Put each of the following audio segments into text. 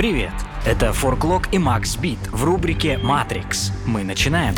Привет! Это Форклок и Макс Бит в рубрике «Матрикс». Мы начинаем.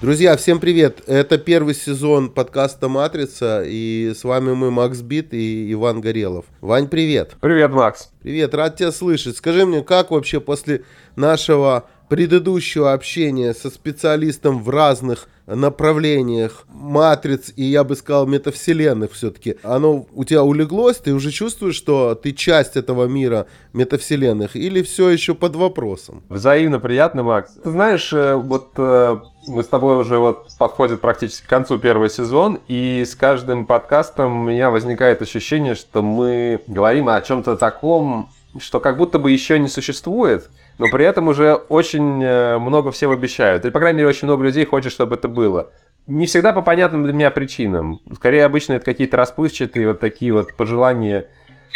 Друзья, всем привет! Это первый сезон подкаста «Матрица», и с вами мы, Макс Бит и Иван Горелов. Вань, привет! Привет, Макс! Привет, рад тебя слышать. Скажи мне, как вообще после нашего предыдущего общения со специалистом в разных направлениях матриц и, я бы сказал, метавселенных все-таки, оно у тебя улеглось, ты уже чувствуешь, что ты часть этого мира метавселенных или все еще под вопросом? Взаимно приятно, Макс. Ты знаешь, э, вот э, мы с тобой уже вот подходит практически к концу первый сезон, и с каждым подкастом у меня возникает ощущение, что мы говорим о чем-то таком, что как будто бы еще не существует, но при этом уже очень э, много всего обещают. Или, по крайней мере, очень много людей хочет, чтобы это было. Не всегда по понятным для меня причинам. Скорее, обычно это какие-то расплывчатые вот такие вот пожелания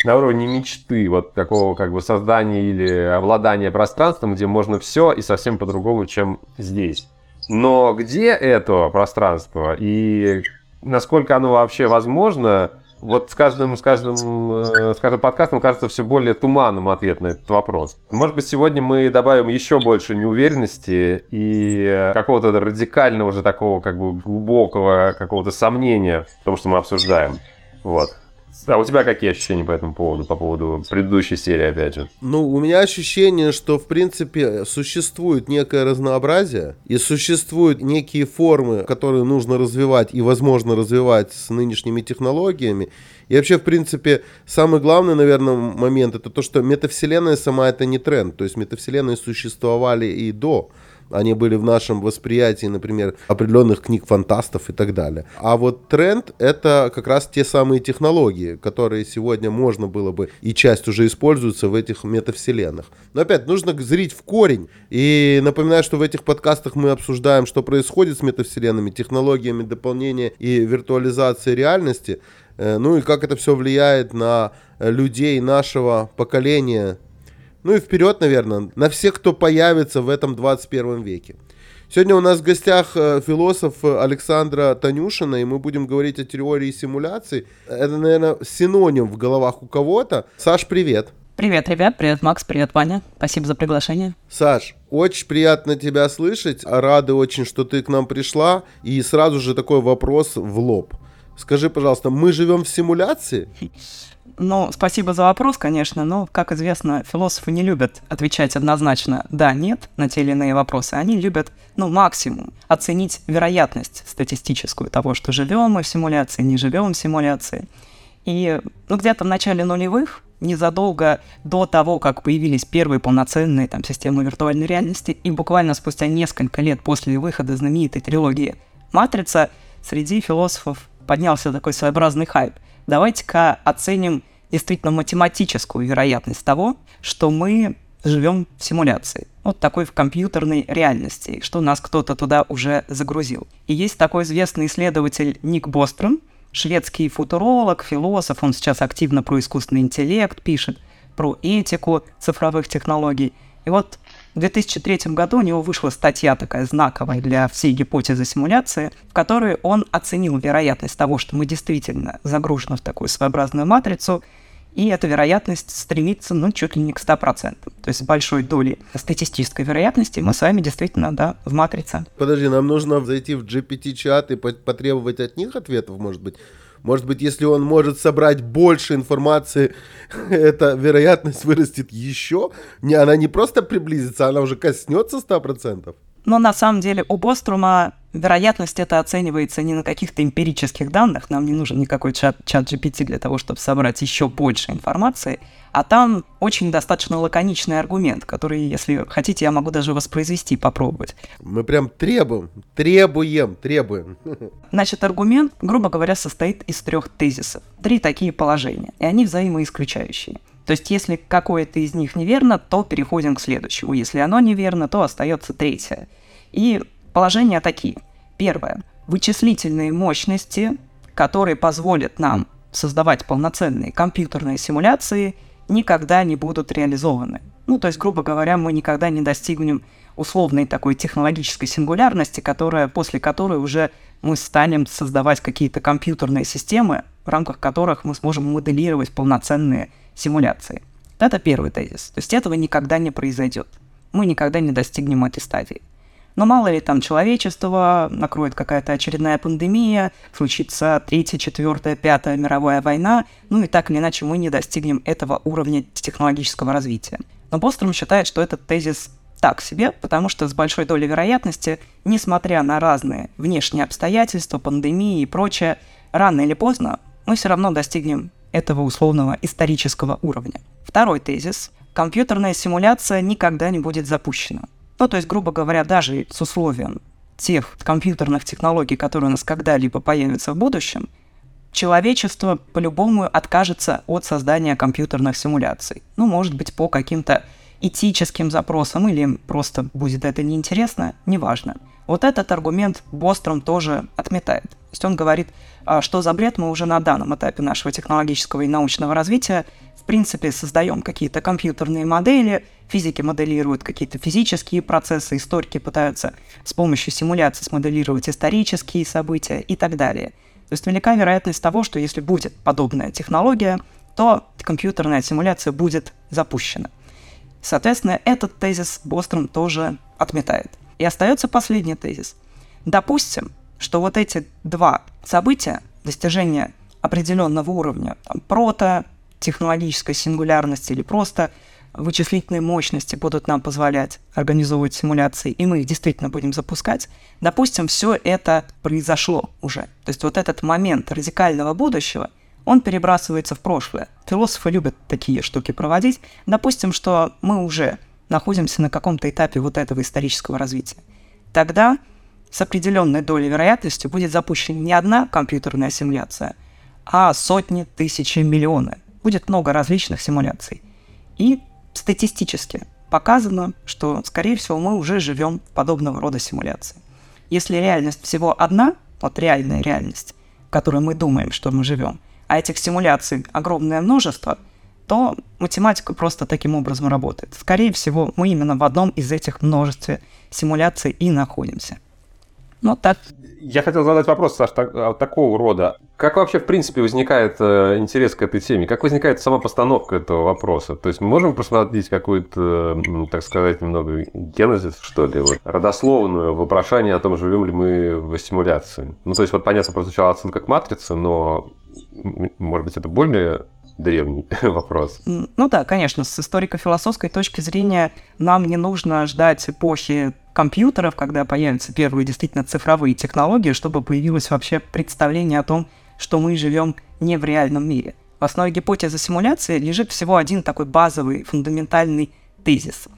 на уровне мечты, вот такого как бы создания или обладания пространством, где можно все и совсем по-другому, чем здесь. Но где это пространство и насколько оно вообще возможно, вот с каждым, с каждым, э, с каждым подкастом кажется все более туманным ответ на этот вопрос. Может быть, сегодня мы добавим еще больше неуверенности и какого-то радикального уже такого как бы глубокого какого-то сомнения в том, что мы обсуждаем. Вот. А у тебя какие ощущения по этому поводу, по поводу предыдущей серии, опять же? Ну, у меня ощущение, что, в принципе, существует некое разнообразие, и существуют некие формы, которые нужно развивать и, возможно, развивать с нынешними технологиями. И вообще, в принципе, самый главный, наверное, момент, это то, что метавселенная сама это не тренд. То есть метавселенные существовали и до они были в нашем восприятии, например, определенных книг фантастов и так далее. А вот тренд — это как раз те самые технологии, которые сегодня можно было бы, и часть уже используются в этих метавселенных. Но опять, нужно зрить в корень. И напоминаю, что в этих подкастах мы обсуждаем, что происходит с метавселенными, технологиями дополнения и виртуализации реальности, э, ну и как это все влияет на людей нашего поколения, ну и вперед, наверное, на всех, кто появится в этом 21 веке. Сегодня у нас в гостях э, философ Александра Танюшина, и мы будем говорить о теории симуляций. Это, наверное, синоним в головах у кого-то. Саш, привет. Привет, ребят. Привет, Макс. Привет, Ваня. Спасибо за приглашение. Саш, очень приятно тебя слышать. Рады очень, что ты к нам пришла. И сразу же такой вопрос в лоб. Скажи, пожалуйста, мы живем в симуляции? Ну, спасибо за вопрос, конечно, но, как известно, философы не любят отвечать однозначно «да», «нет» на те или иные вопросы. Они любят, ну, максимум оценить вероятность статистическую того, что живем мы в симуляции, не живем в симуляции. И, ну, где-то в начале нулевых, незадолго до того, как появились первые полноценные там системы виртуальной реальности, и буквально спустя несколько лет после выхода знаменитой трилогии «Матрица», среди философов поднялся такой своеобразный хайп – давайте-ка оценим действительно математическую вероятность того, что мы живем в симуляции. Вот такой в компьютерной реальности, что нас кто-то туда уже загрузил. И есть такой известный исследователь Ник Бостром, шведский футуролог, философ, он сейчас активно про искусственный интеллект пишет, про этику цифровых технологий. И вот в 2003 году у него вышла статья такая знаковая для всей гипотезы симуляции, в которой он оценил вероятность того, что мы действительно загружены в такую своеобразную матрицу, и эта вероятность стремится, ну, чуть ли не к 100%. То есть большой долей статистической вероятности мы с вами действительно, да, в матрице. Подожди, нам нужно зайти в GPT-чат и потребовать от них ответов, может быть? Может быть, если он может собрать больше информации, эта вероятность вырастет еще. Не, она не просто приблизится, она уже коснется 100%. Но на самом деле у Бострума вероятность это оценивается не на каких-то эмпирических данных, нам не нужен никакой чат, чат GPT для того, чтобы собрать еще больше информации, а там очень достаточно лаконичный аргумент, который, если хотите, я могу даже воспроизвести, попробовать. Мы прям требуем, требуем, требуем. Значит, аргумент, грубо говоря, состоит из трех тезисов. Три такие положения, и они взаимоисключающие. То есть, если какое-то из них неверно, то переходим к следующему. Если оно неверно, то остается третье. И положения такие. Первое. Вычислительные мощности, которые позволят нам создавать полноценные компьютерные симуляции, никогда не будут реализованы. Ну, то есть, грубо говоря, мы никогда не достигнем условной такой технологической сингулярности, которая, после которой уже мы станем создавать какие-то компьютерные системы, в рамках которых мы сможем моделировать полноценные симуляции. Это первый тезис. То есть этого никогда не произойдет. Мы никогда не достигнем этой стадии. Но мало ли там человечество, накроет какая-то очередная пандемия, случится третья, четвертая, пятая мировая война, ну и так или иначе мы не достигнем этого уровня технологического развития. Но Бостром считает, что этот тезис так себе, потому что с большой долей вероятности, несмотря на разные внешние обстоятельства, пандемии и прочее, рано или поздно мы все равно достигнем этого условного исторического уровня. Второй тезис. Компьютерная симуляция никогда не будет запущена. Ну, то есть, грубо говоря, даже с условием тех компьютерных технологий, которые у нас когда-либо появятся в будущем, человечество по-любому откажется от создания компьютерных симуляций. Ну, может быть, по каким-то этическим запросам или просто будет это неинтересно, неважно. Вот этот аргумент Бостром тоже отметает. То есть он говорит, а, что за бред мы уже на данном этапе нашего технологического и научного развития в принципе создаем какие-то компьютерные модели, физики моделируют какие-то физические процессы, историки пытаются с помощью симуляции смоделировать исторические события и так далее. То есть велика вероятность того, что если будет подобная технология, то компьютерная симуляция будет запущена. Соответственно, этот тезис Бостром тоже отметает. И остается последний тезис. Допустим, что вот эти два события, достижение определенного уровня, там, прото, технологической сингулярности или просто вычислительные мощности будут нам позволять организовывать симуляции, и мы их действительно будем запускать, допустим, все это произошло уже. То есть вот этот момент радикального будущего, он перебрасывается в прошлое. Философы любят такие штуки проводить. Допустим, что мы уже находимся на каком-то этапе вот этого исторического развития. Тогда с определенной долей вероятности будет запущена не одна компьютерная симуляция, а сотни, тысячи, миллионы будет много различных симуляций. И статистически показано, что, скорее всего, мы уже живем в подобного рода симуляции. Если реальность всего одна, вот реальная реальность, в которой мы думаем, что мы живем, а этих симуляций огромное множество, то математика просто таким образом работает. Скорее всего, мы именно в одном из этих множестве симуляций и находимся. Ну, так. Я хотел задать вопрос, Саш, так, а, такого рода. Как вообще, в принципе, возникает э, интерес к этой теме? Как возникает сама постановка этого вопроса? То есть мы можем просмотреть какую-то, так сказать, немного генезис, что ли, вот, родословную вопрошание о том, живем ли мы в симуляции. Ну, то есть, вот, понятно, прозвучала отсылка к матрице, но, может быть, это более древний вопрос. Ну да, конечно, с историко-философской точки зрения нам не нужно ждать эпохи компьютеров, когда появятся первые действительно цифровые технологии, чтобы появилось вообще представление о том, что мы живем не в реальном мире. В основе гипотезы симуляции лежит всего один такой базовый, фундаментальный тезис.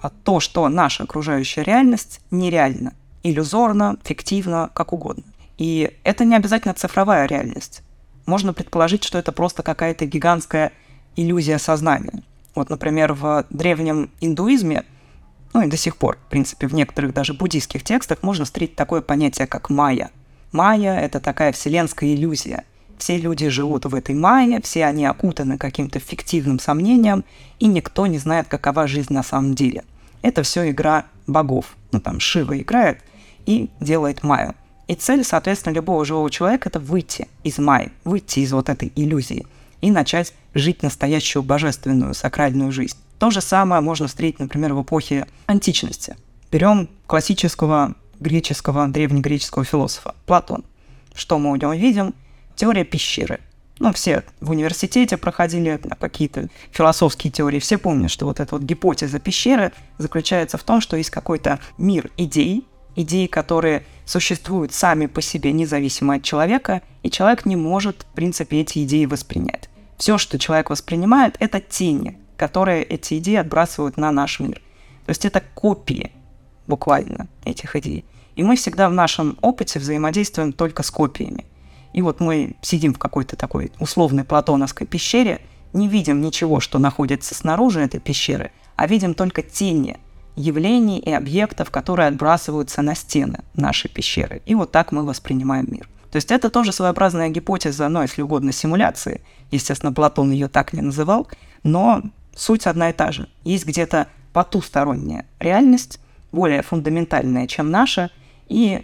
А то, что наша окружающая реальность нереальна, иллюзорна, фиктивна, как угодно. И это не обязательно цифровая реальность. Можно предположить, что это просто какая-то гигантская иллюзия сознания. Вот, например, в древнем индуизме – ну и до сих пор, в принципе, в некоторых даже буддийских текстах можно встретить такое понятие, как майя. Майя — это такая вселенская иллюзия. Все люди живут в этой майе, все они окутаны каким-то фиктивным сомнением, и никто не знает, какова жизнь на самом деле. Это все игра богов. Ну там Шива играет и делает майю. И цель, соответственно, любого живого человека — это выйти из майи, выйти из вот этой иллюзии и начать жить настоящую божественную сакральную жизнь. То же самое можно встретить, например, в эпохе античности. Берем классического греческого, древнегреческого философа Платон. Что мы у него видим? Теория пещеры. Ну, все в университете проходили какие-то философские теории. Все помнят, что вот эта вот гипотеза пещеры заключается в том, что есть какой-то мир идей, идеи, которые существуют сами по себе, независимо от человека, и человек не может, в принципе, эти идеи воспринять. Все, что человек воспринимает, это тени, которые эти идеи отбрасывают на наш мир. То есть это копии буквально этих идей. И мы всегда в нашем опыте взаимодействуем только с копиями. И вот мы сидим в какой-то такой условной платоновской пещере, не видим ничего, что находится снаружи этой пещеры, а видим только тени явлений и объектов, которые отбрасываются на стены нашей пещеры. И вот так мы воспринимаем мир. То есть это тоже своеобразная гипотеза, ну, если угодно, симуляции. Естественно, Платон ее так не называл, но суть одна и та же. Есть где-то потусторонняя реальность, более фундаментальная, чем наша, и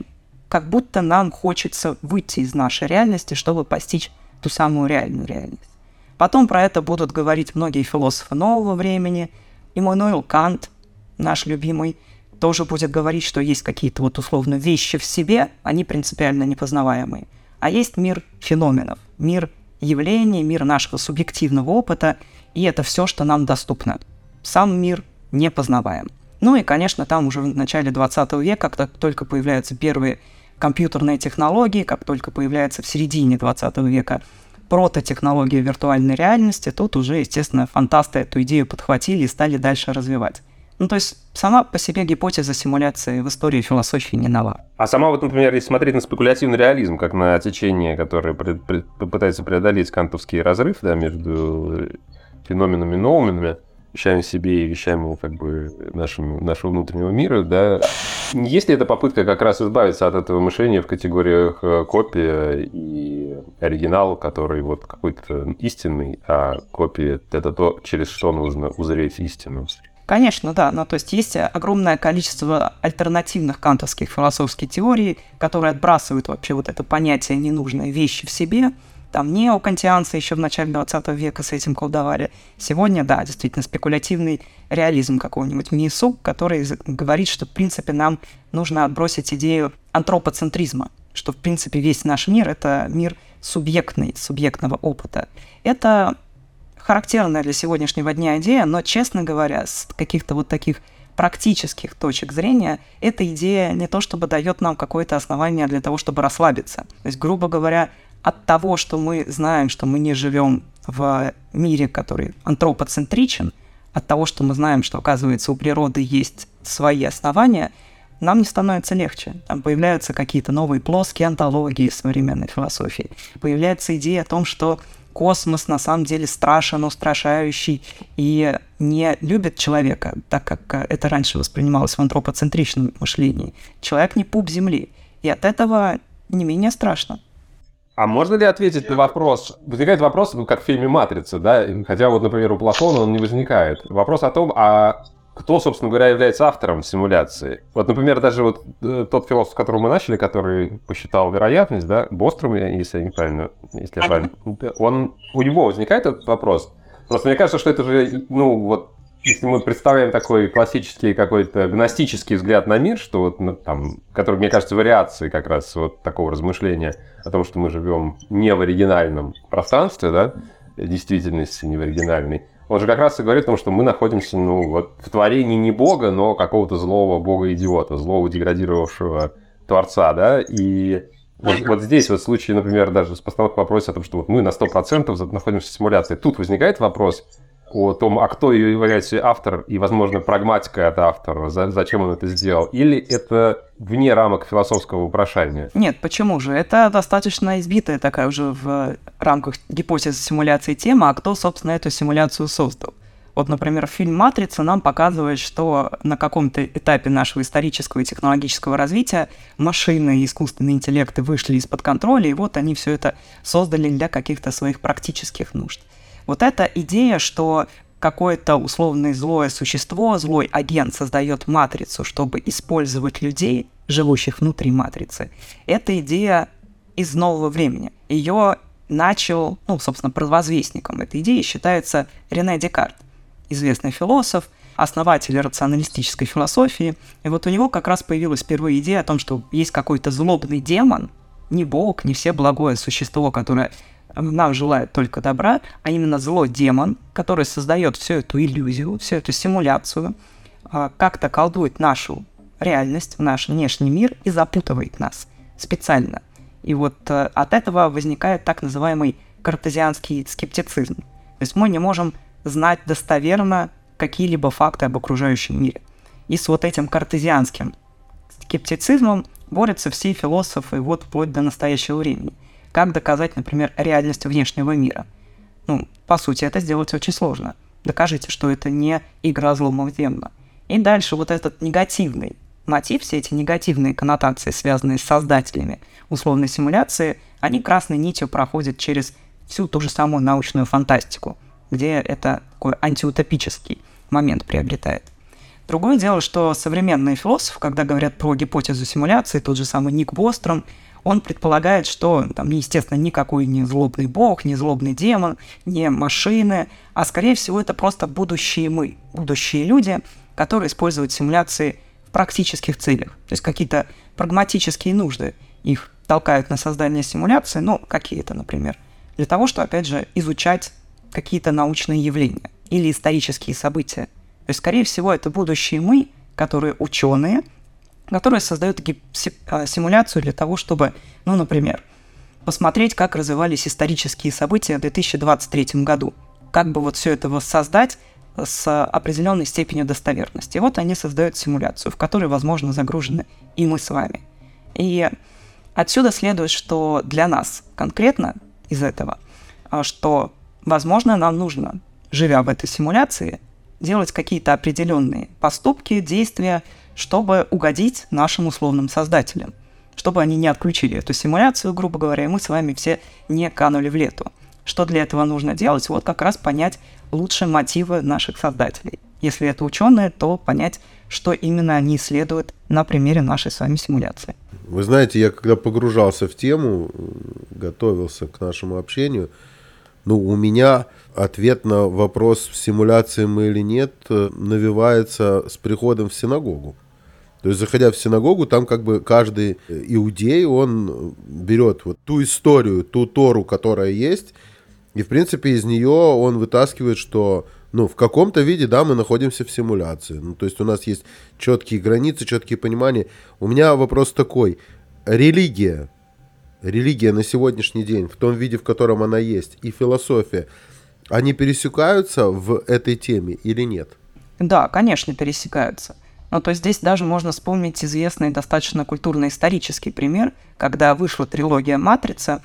как будто нам хочется выйти из нашей реальности, чтобы постичь ту самую реальную реальность. Потом про это будут говорить многие философы нового времени. Иммануил Кант, наш любимый, тоже будет говорить, что есть какие-то вот условно вещи в себе, они принципиально непознаваемые. А есть мир феноменов, мир явлений, мир нашего субъективного опыта, и это все, что нам доступно. Сам мир непознаваем. Ну и, конечно, там уже в начале 20 века, как только появляются первые компьютерные технологии, как только появляется в середине 20 века прототехнологии виртуальной реальности, тут уже, естественно, фантасты эту идею подхватили и стали дальше развивать. Ну, то есть сама по себе гипотеза симуляции в истории философии не нова. А сама вот, например, если смотреть на спекулятивный реализм, как на течение, которое пред, пред, пытается преодолеть кантовский разрыв да, между феноменами и ноуменами, вещами себе и вещами как бы нашему, нашего внутреннего мира, да, есть ли это попытка как раз избавиться от этого мышления в категориях э, копия и оригинал, который вот какой-то истинный, а копия — это то, через что нужно узреть истину? Конечно, да. Ну, то есть есть огромное количество альтернативных кантовских философских теорий, которые отбрасывают вообще вот это понятие ненужной вещи в себе, там неокантианцы еще в начале 20 века с этим колдовали. Сегодня, да, действительно, спекулятивный реализм какого-нибудь Мису, который говорит, что, в принципе, нам нужно отбросить идею антропоцентризма, что, в принципе, весь наш мир — это мир субъектный, субъектного опыта. Это характерная для сегодняшнего дня идея, но, честно говоря, с каких-то вот таких практических точек зрения, эта идея не то чтобы дает нам какое-то основание для того, чтобы расслабиться. То есть, грубо говоря, от того, что мы знаем, что мы не живем в мире, который антропоцентричен, от того, что мы знаем, что, оказывается, у природы есть свои основания, нам не становится легче. Там появляются какие-то новые плоские антологии современной философии. Появляется идея о том, что космос на самом деле страшен, устрашающий и не любит человека, так как это раньше воспринималось в антропоцентричном мышлении. Человек не пуп Земли, и от этого не менее страшно. А можно ли ответить на вопрос? Возникает вопрос, ну, как в фильме «Матрица», да? Хотя вот, например, у Платона он не возникает. Вопрос о том, а кто, собственно говоря, является автором симуляции. Вот, например, даже вот э, тот философ, с которого мы начали, который посчитал вероятность, да, Бостром, если я неправильно, если я правильно, он, у него возникает этот вопрос. Просто мне кажется, что это же, ну, вот если мы представляем такой классический какой-то гностический взгляд на мир, что вот ну, там, который, мне кажется, вариацией как раз вот такого размышления о том, что мы живем не в оригинальном пространстве, да, действительности не в оригинальной, он же как раз и говорит о том, что мы находимся, ну, вот в творении не Бога, но какого-то злого Бога-идиота, злого деградировавшего Творца, да, и вот, вот здесь, вот в случае, например, даже с постановкой вопроса о том, что вот мы на 100% находимся в симуляции, тут возникает вопрос, о том, а кто ее является автор и, возможно, прагматика это автора, за, зачем он это сделал, или это вне рамок философского вопрошания? Нет, почему же? Это достаточно избитая такая уже в рамках гипотезы симуляции тема, а кто, собственно, эту симуляцию создал. Вот, например, фильм «Матрица» нам показывает, что на каком-то этапе нашего исторического и технологического развития машины и искусственные интеллекты вышли из-под контроля, и вот они все это создали для каких-то своих практических нужд. Вот эта идея, что какое-то условное злое существо, злой агент создает матрицу, чтобы использовать людей, живущих внутри матрицы, это идея из нового времени. Ее начал, ну, собственно, провозвестником этой идеи считается Рене Декарт, известный философ, основатель рационалистической философии. И вот у него как раз появилась первая идея о том, что есть какой-то злобный демон, не бог, не все благое существо, которое нам желает только добра, а именно зло-демон, который создает всю эту иллюзию, всю эту симуляцию, а, как-то колдует нашу реальность, наш внешний мир и запутывает нас специально. И вот э, от этого возникает так называемый картезианский скептицизм. То есть мы не можем знать достоверно какие-либо факты об окружающем мире. И с вот этим картезианским скептицизмом борются все философы вот вплоть до настоящего времени – как доказать, например, реальность внешнего мира? Ну, по сути, это сделать очень сложно. Докажите, что это не игра зломов демона. И дальше вот этот негативный мотив, все эти негативные коннотации, связанные с создателями условной симуляции, они красной нитью проходят через всю ту же самую научную фантастику, где это такой антиутопический момент приобретает. Другое дело, что современные философы, когда говорят про гипотезу симуляции, тот же самый Ник Бостром, он предполагает, что там, естественно, никакой не злобный бог, не злобный демон, не машины, а скорее всего это просто будущие мы, будущие люди, которые используют симуляции в практических целях. То есть какие-то прагматические нужды их толкают на создание симуляции, ну, какие-то, например, для того, чтобы, опять же, изучать какие-то научные явления или исторические события. То есть, скорее всего, это будущие мы, которые ученые, которые создают а, симуляцию для того, чтобы, ну, например, посмотреть, как развивались исторические события в 2023 году. Как бы вот все это воссоздать с определенной степенью достоверности. И вот они создают симуляцию, в которой, возможно, загружены и мы с вами. И отсюда следует, что для нас конкретно из этого, а, что, возможно, нам нужно, живя в этой симуляции, делать какие-то определенные поступки, действия, чтобы угодить нашим условным создателям, чтобы они не отключили эту симуляцию, грубо говоря, и мы с вами все не канули в лету. Что для этого нужно делать? Вот как раз понять лучше мотивы наших создателей. Если это ученые, то понять, что именно они исследуют на примере нашей с вами симуляции. Вы знаете, я когда погружался в тему, готовился к нашему общению, ну, у меня ответ на вопрос, симуляции мы или нет, навивается с приходом в синагогу. То есть, заходя в синагогу, там как бы каждый иудей, он берет вот ту историю, ту Тору, которая есть, и, в принципе, из нее он вытаскивает, что ну, в каком-то виде, да, мы находимся в симуляции. Ну, то есть у нас есть четкие границы, четкие понимания. У меня вопрос такой. Религия, религия на сегодняшний день, в том виде, в котором она есть, и философия, они пересекаются в этой теме или нет? Да, конечно, пересекаются. Ну, то есть здесь даже можно вспомнить известный достаточно культурно-исторический пример, когда вышла трилогия «Матрица»,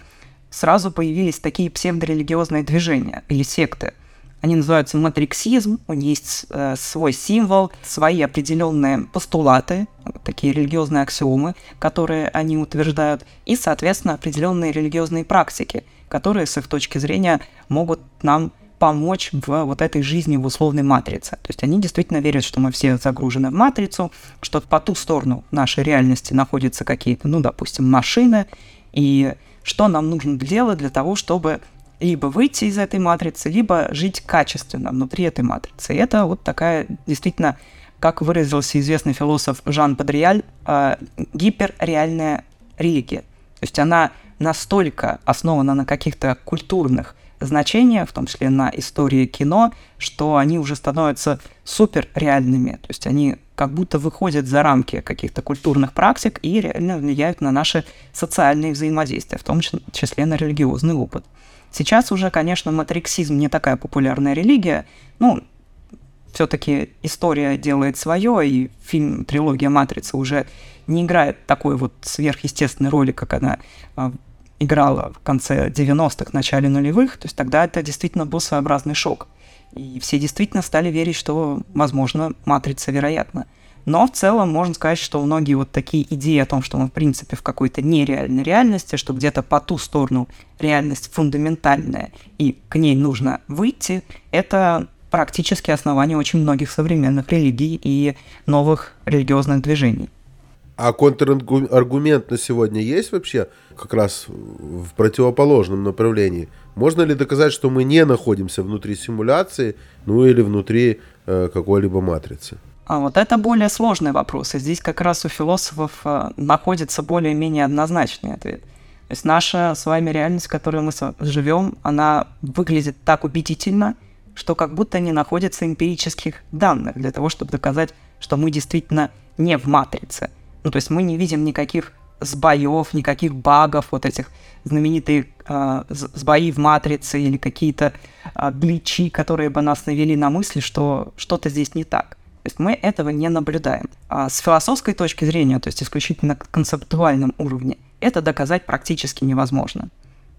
сразу появились такие псевдорелигиозные движения или секты. Они называются матриксизм, у них есть э, свой символ, свои определенные постулаты, такие религиозные аксиомы, которые они утверждают, и, соответственно, определенные религиозные практики, которые, с их точки зрения, могут нам помочь в вот этой жизни в условной матрице. То есть они действительно верят, что мы все загружены в матрицу, что по ту сторону нашей реальности находятся какие-то, ну, допустим, машины, и что нам нужно делать для того, чтобы либо выйти из этой матрицы, либо жить качественно внутри этой матрицы. И это вот такая действительно, как выразился известный философ Жан Падриаль, э, гиперреальная религия. То есть она настолько основана на каких-то культурных значениях, в том числе на истории кино, что они уже становятся суперреальными. То есть они как будто выходят за рамки каких-то культурных практик и реально влияют на наши социальные взаимодействия, в том числе на религиозный опыт. Сейчас уже, конечно, матриксизм не такая популярная религия. Ну, все-таки история делает свое, и фильм «Трилогия Матрицы» уже не играет такой вот сверхъестественной роли, как она а, играла в конце 90-х, начале нулевых. То есть тогда это действительно был своеобразный шок. И все действительно стали верить, что, возможно, «Матрица» вероятна. Но в целом можно сказать, что многие вот такие идеи о том, что мы в принципе в какой-то нереальной реальности, что где-то по ту сторону реальность фундаментальная и к ней нужно выйти, это практически основание очень многих современных религий и новых религиозных движений. А контраргумент на сегодня есть вообще как раз в противоположном направлении? Можно ли доказать, что мы не находимся внутри симуляции, ну или внутри э, какой-либо матрицы? А вот это более сложный вопрос, и здесь как раз у философов э, находится более-менее однозначный ответ. То есть наша с вами реальность, в которой мы живем, она выглядит так убедительно, что как будто не находится эмпирических данных для того, чтобы доказать, что мы действительно не в матрице. Ну, то есть мы не видим никаких сбоев, никаких багов, вот этих знаменитые э, сбои в матрице или какие-то э, гличи, которые бы нас навели на мысль, что что-то здесь не так. То есть мы этого не наблюдаем. А с философской точки зрения, то есть исключительно концептуальном уровне, это доказать практически невозможно.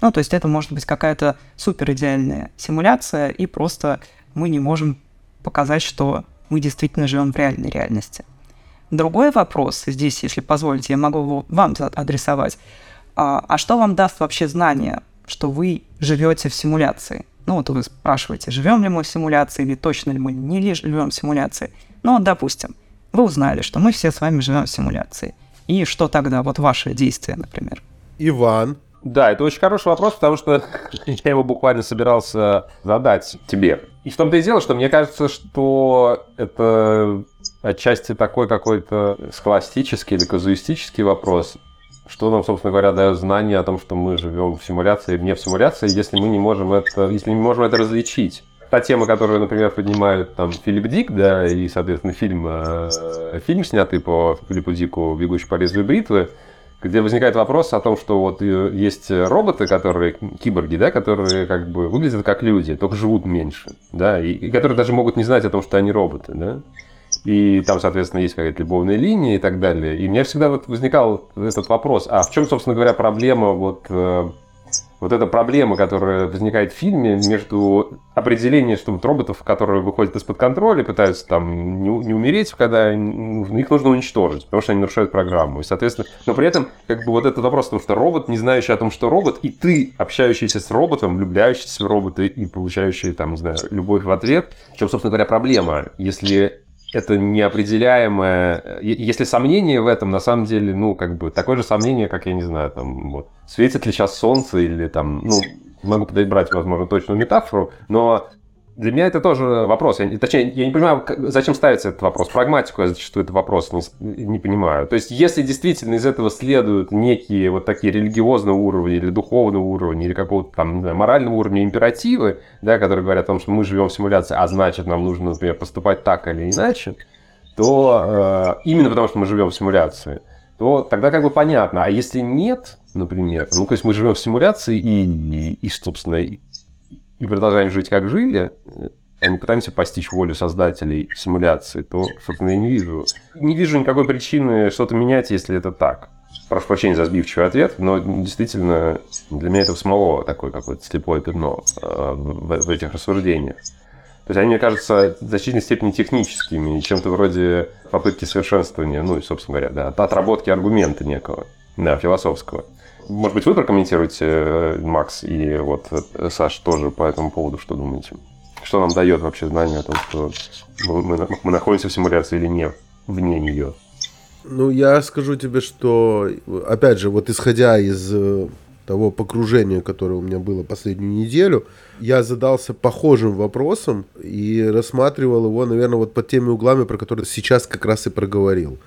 Ну, то есть это может быть какая-то супер идеальная симуляция, и просто мы не можем показать, что мы действительно живем в реальной реальности. Другой вопрос здесь, если позволите, я могу вам адресовать. А, а что вам даст вообще знание, что вы живете в симуляции? Ну вот вы спрашиваете, живем ли мы в симуляции или точно ли мы не живем в симуляции. Ну, допустим, вы узнали, что мы все с вами живем в симуляции. И что тогда? Вот ваши действия, например. Иван. Да, это очень хороший вопрос, потому что я его буквально собирался задать тебе. И в том-то и дело, что мне кажется, что это отчасти такой какой-то схоластический или казуистический вопрос, что нам, собственно говоря, дает знание о том, что мы живем в симуляции или не в симуляции, если мы не можем это, если не можем это различить. Та тема, которую, например, поднимают там Филипп Дик, да, и, соответственно, фильм, э, фильм снятый по Филиппу Дику «Бегущий по лезвию бритвы», где возникает вопрос о том, что вот э, есть роботы, которые, киборги, да, которые как бы выглядят как люди, только живут меньше, да, и, и которые даже могут не знать о том, что они роботы, да. И там, соответственно, есть какая-то любовная линия и так далее. И у меня всегда вот возникал этот вопрос, а в чем, собственно говоря, проблема вот э, вот эта проблема, которая возникает в фильме между определением, что вот роботов, которые выходят из-под контроля, пытаются там не, не умереть, когда их нужно уничтожить, потому что они нарушают программу. И, соответственно, но при этом, как бы вот этот вопрос, потому что робот, не знающий о том, что робот, и ты, общающийся с роботом, влюбляющийся в робота и получающий, там, не знаю, любовь в ответ, чем, собственно говоря, проблема, если это неопределяемое... Если сомнение в этом, на самом деле, ну, как бы, такое же сомнение, как, я не знаю, там, вот, светит ли сейчас солнце или там, ну, могу подобрать, возможно, точную метафору, но для меня это тоже вопрос. Я, точнее, я не понимаю, зачем ставится этот вопрос. Прагматику я зачастую этот вопрос не, не понимаю. То есть, если действительно из этого следуют некие вот такие религиозные уровни или духовные уровни, или какого-то там, не знаю, морального уровня императивы, да, которые говорят о том, что мы живем в симуляции, а значит, нам нужно, например, поступать так или иначе, то э, именно потому, что мы живем в симуляции, то тогда как бы понятно. А если нет, например, ну, то есть мы живем в симуляции и, и, и собственно, и продолжаем жить как жили, а не пытаемся постичь волю создателей симуляции, то, собственно, я не вижу. Не вижу никакой причины что-то менять, если это так. Прошу прощения за сбивчивый ответ, но действительно для меня это самого такое какое-то слепое пятно э, в, в этих рассуждениях. То есть они, мне кажется, в значительной степени техническими, чем-то вроде попытки совершенствования, ну и, собственно говоря, да, отработки аргумента некого, да, философского. Может быть, вы прокомментируете, э, Макс, и вот э, Саш тоже по этому поводу, что думаете? Что нам дает вообще знание о том, что мы, мы находимся в симуляции или нет, вне нее? Ну, я скажу тебе, что, опять же, вот исходя из э, того погружения, которое у меня было последнюю неделю, я задался похожим вопросом и рассматривал его, наверное, вот под теми углами, про которые сейчас как раз и проговорил.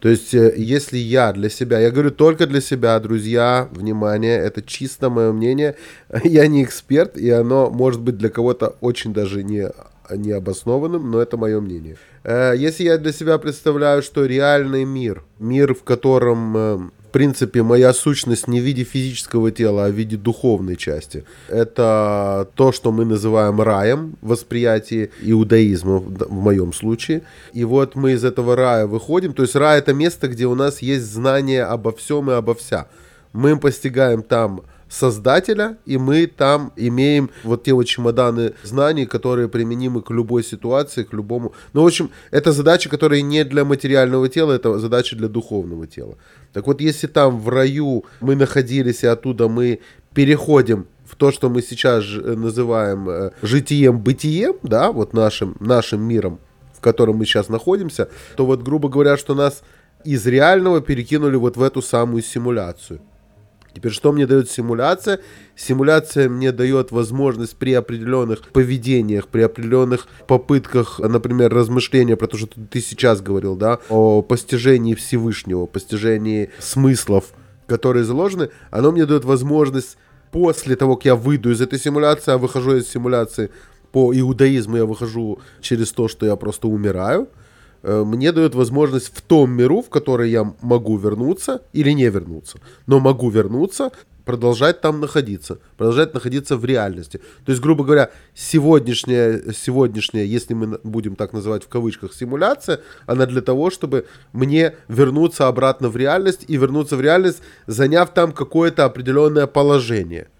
То есть, э, если я для себя, я говорю только для себя, друзья, внимание, это чисто мое мнение, я не эксперт, и оно может быть для кого-то очень даже не, не обоснованным, но это мое мнение. Э, если я для себя представляю, что реальный мир, мир, в котором э, в принципе, моя сущность не в виде физического тела, а в виде духовной части. Это то, что мы называем раем в восприятии иудаизма в моем случае. И вот мы из этого рая выходим. То есть рай это место, где у нас есть знание обо всем и обо вся. Мы постигаем там создателя, и мы там имеем вот те вот чемоданы знаний, которые применимы к любой ситуации, к любому... Ну, в общем, это задачи, которые не для материального тела, это задачи для духовного тела. Так вот, если там в раю мы находились, и оттуда мы переходим в то, что мы сейчас называем э, житием-бытием, да, вот нашим, нашим миром, в котором мы сейчас находимся, то вот, грубо говоря, что нас из реального перекинули вот в эту самую симуляцию. Теперь, что мне дает симуляция? Симуляция мне дает возможность при определенных поведениях, при определенных попытках, например, размышления про то, что ты сейчас говорил, да, о постижении Всевышнего, постижении смыслов, которые заложены, оно мне дает возможность после того, как я выйду из этой симуляции, а выхожу из симуляции по иудаизму, я выхожу через то, что я просто умираю, мне дает возможность в том миру, в который я могу вернуться или не вернуться, но могу вернуться, продолжать там находиться, продолжать находиться в реальности. То есть, грубо говоря, сегодняшняя, сегодняшняя, если мы будем так называть в кавычках, симуляция, она для того, чтобы мне вернуться обратно в реальность и вернуться в реальность, заняв там какое-то определенное положение –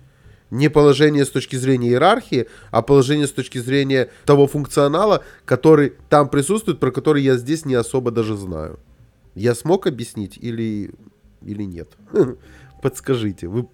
не положение с точки зрения иерархии, а положение с точки зрения того функционала, который там присутствует, про который я здесь не особо даже знаю. Я смог объяснить или, или нет? Подскажите, вы,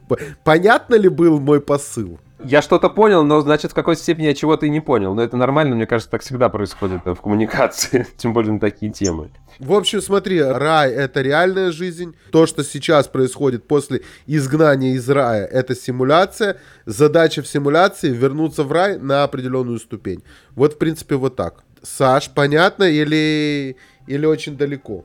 понятно ли был мой посыл? Я что-то понял, но значит в какой-то степени я чего-то и не понял. Но это нормально, мне кажется, так всегда происходит в коммуникации, тем более на такие темы. В общем, смотри, рай — это реальная жизнь. То, что сейчас происходит после изгнания из рая, это симуляция. Задача в симуляции — вернуться в рай на определенную ступень. Вот, в принципе, вот так. Саш, понятно или, или очень далеко?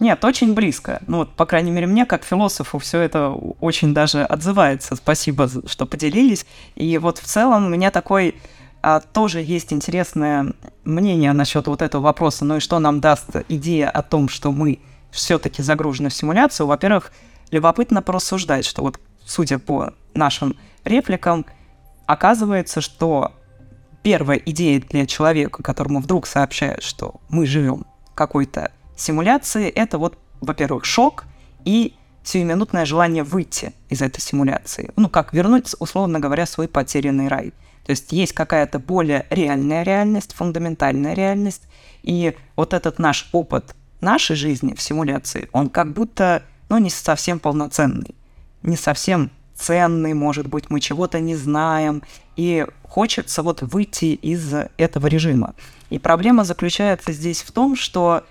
Нет, очень близко. Ну вот, по крайней мере, мне, как философу, все это очень даже отзывается. Спасибо, что поделились. И вот в целом у меня такой а, тоже есть интересное мнение насчет вот этого вопроса. Ну и что нам даст идея о том, что мы все-таки загружены в симуляцию? Во-первых, любопытно порассуждать, что вот, судя по нашим репликам, оказывается, что первая идея для человека, которому вдруг сообщают, что мы живем какой-то симуляции, это вот, во-первых, шок и сиюминутное желание выйти из этой симуляции. Ну, как вернуть, условно говоря, свой потерянный рай. То есть есть какая-то более реальная реальность, фундаментальная реальность, и вот этот наш опыт нашей жизни в симуляции, он как будто, ну, не совсем полноценный, не совсем ценный, может быть, мы чего-то не знаем, и хочется вот выйти из этого режима. И проблема заключается здесь в том, что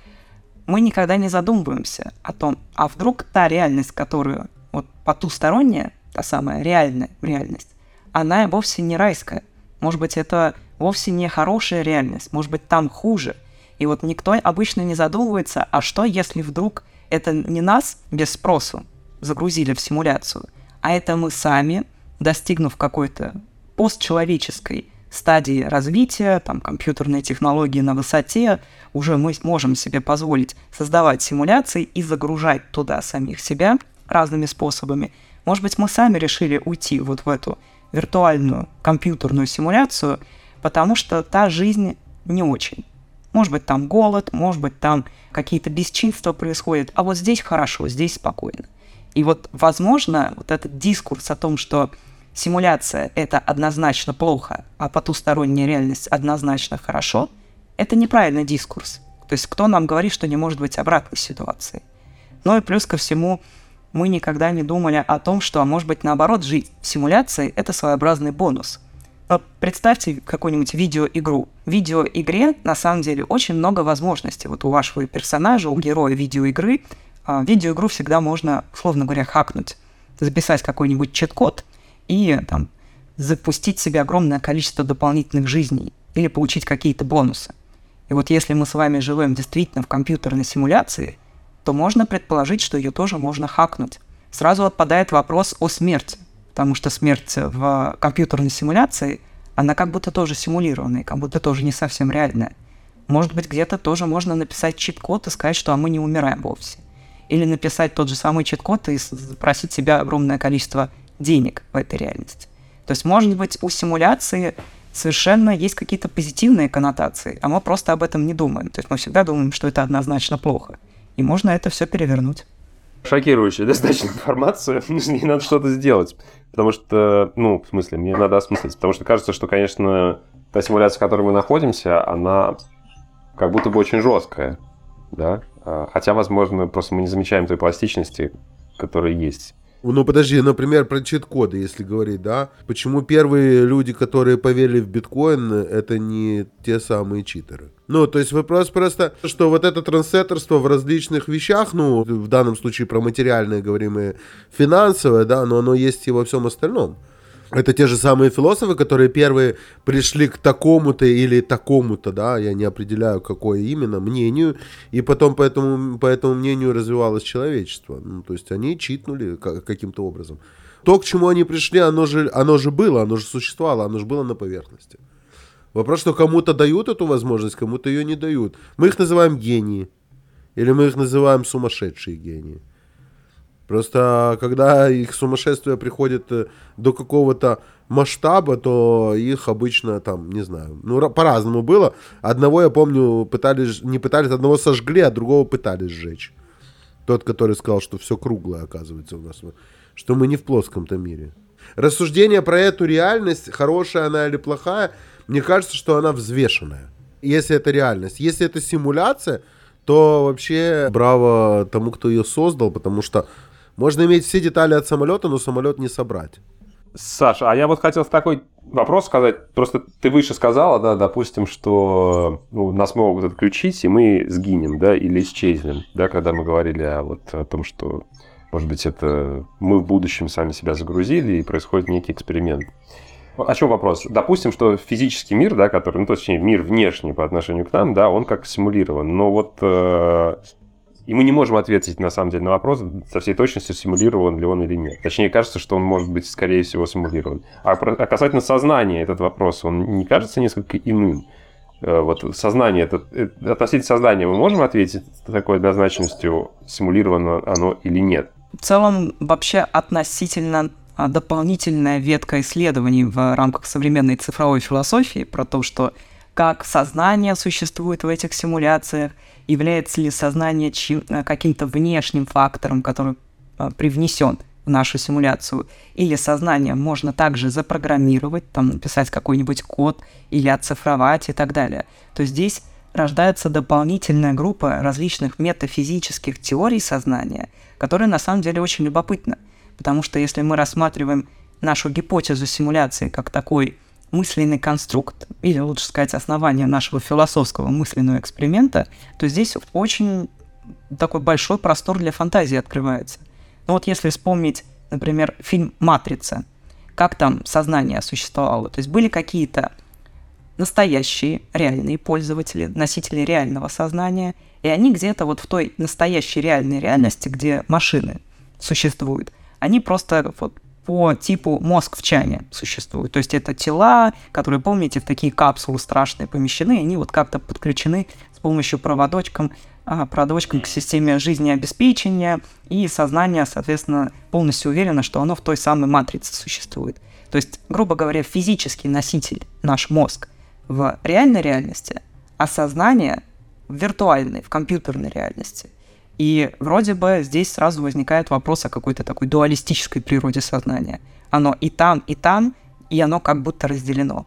мы никогда не задумываемся о том, а вдруг та реальность, которую вот потусторонняя, та самая реальная реальность, она вовсе не райская. Может быть, это вовсе не хорошая реальность, может быть, там хуже. И вот никто обычно не задумывается, а что, если вдруг это не нас без спросу загрузили в симуляцию, а это мы сами, достигнув какой-то постчеловеческой стадии развития, там, компьютерные технологии на высоте, уже мы можем себе позволить создавать симуляции и загружать туда самих себя разными способами. Может быть, мы сами решили уйти вот в эту виртуальную компьютерную симуляцию, потому что та жизнь не очень. Может быть, там голод, может быть, там какие-то бесчинства происходят, а вот здесь хорошо, здесь спокойно. И вот, возможно, вот этот дискурс о том, что симуляция — это однозначно плохо, а потусторонняя реальность однозначно хорошо, это неправильный дискурс. То есть кто нам говорит, что не может быть обратной ситуации? Ну и плюс ко всему, мы никогда не думали о том, что, а может быть, наоборот, жить в симуляции — это своеобразный бонус. Но представьте какую-нибудь видеоигру. В видеоигре, на самом деле, очень много возможностей. Вот у вашего персонажа, у героя видеоигры, а, видеоигру всегда можно, условно говоря, хакнуть. Записать какой-нибудь чит-код и там запустить себе огромное количество дополнительных жизней или получить какие-то бонусы. И вот если мы с вами живем действительно в компьютерной симуляции – то можно предположить, что ее тоже можно хакнуть. Сразу отпадает вопрос о смерти, потому что смерть в компьютерной симуляции, она как будто тоже симулированная, как будто тоже не совсем реальная. Может быть, где-то тоже можно написать чит-код и сказать, что а мы не умираем вовсе. Или написать тот же самый чит-код и запросить себя огромное количество денег в этой реальности. То есть, может быть, у симуляции совершенно есть какие-то позитивные коннотации, а мы просто об этом не думаем. То есть мы всегда думаем, что это однозначно плохо и можно это все перевернуть. Шокирующая достаточно информация, мне надо что-то сделать. Потому что, ну, в смысле, мне надо осмыслить. Потому что кажется, что, конечно, та симуляция, в которой мы находимся, она как будто бы очень жесткая. Да? А, хотя, возможно, просто мы не замечаем той пластичности, которая есть. Ну подожди, например, про чит-коды, если говорить, да? Почему первые люди, которые поверили в биткоин, это не те самые читеры? Ну, то есть вопрос просто, что вот это трансеттерство в различных вещах, ну, в данном случае про материальное говорим и финансовое, да, но оно есть и во всем остальном. Это те же самые философы, которые первые пришли к такому-то или такому-то, да, я не определяю, какое именно, мнению, и потом по этому, по этому мнению развивалось человечество. Ну, то есть они читнули каким-то образом. То, к чему они пришли, оно же, оно же было, оно же существовало, оно же было на поверхности. Вопрос, что кому-то дают эту возможность, кому-то ее не дают. Мы их называем гении. Или мы их называем сумасшедшие гении. Просто когда их сумасшествие приходит э, до какого-то масштаба, то их обычно там, не знаю, ну по-разному было. Одного, я помню, пытались, не пытались, одного сожгли, а другого пытались сжечь. Тот, который сказал, что все круглое, оказывается, у нас, что мы не в плоском-то мире. Рассуждение про эту реальность, хорошая она или плохая, мне кажется, что она взвешенная. Если это реальность. Если это симуляция, то вообще браво тому, кто ее создал, потому что можно иметь все детали от самолета, но самолет не собрать. Саша, а я вот хотел такой вопрос сказать. Просто ты выше сказала, да, допустим, что ну, нас могут отключить, и мы сгинем, да, или исчезнем, да, когда мы говорили о, вот, о том, что, может быть, это мы в будущем сами себя загрузили, и происходит некий эксперимент. О чем вопрос? Допустим, что физический мир, да, который, ну, точнее, мир внешний по отношению к нам, да, он как симулирован. Но вот э, и мы не можем ответить, на самом деле, на вопрос со всей точностью, симулирован ли он или нет. Точнее, кажется, что он может быть, скорее всего, симулирован. А, а касательно сознания этот вопрос, он не кажется несколько иным? Э, вот сознание, это, это, относительно сознания мы можем ответить с такой однозначностью, симулировано оно или нет? В целом, вообще относительно а, дополнительная ветка исследований в рамках современной цифровой философии про то, что как сознание существует в этих симуляциях, является ли сознание э, каким-то внешним фактором, который э, привнесен в нашу симуляцию, или сознание можно также запрограммировать, там написать какой-нибудь код или оцифровать и так далее, то здесь рождается дополнительная группа различных метафизических теорий сознания, которые на самом деле очень любопытны. Потому что если мы рассматриваем нашу гипотезу симуляции как такой мысленный конструкт, или лучше сказать, основание нашего философского мысленного эксперимента, то здесь очень такой большой простор для фантазии открывается. Ну вот если вспомнить, например, фильм «Матрица», как там сознание существовало, то есть были какие-то настоящие, реальные пользователи, носители реального сознания, и они где-то вот в той настоящей реальной реальности, где машины существуют, они просто вот по типу мозг в чане существует. То есть это тела, которые, помните, в такие капсулы страшные помещены, они вот как-то подключены с помощью проводочком, а, проводочком к системе жизнеобеспечения, и сознание, соответственно, полностью уверено, что оно в той самой матрице существует. То есть, грубо говоря, физический носитель, наш мозг, в реальной реальности, а сознание в виртуальной, в компьютерной реальности. И вроде бы здесь сразу возникает вопрос о какой-то такой дуалистической природе сознания. Оно и там, и там, и оно как будто разделено.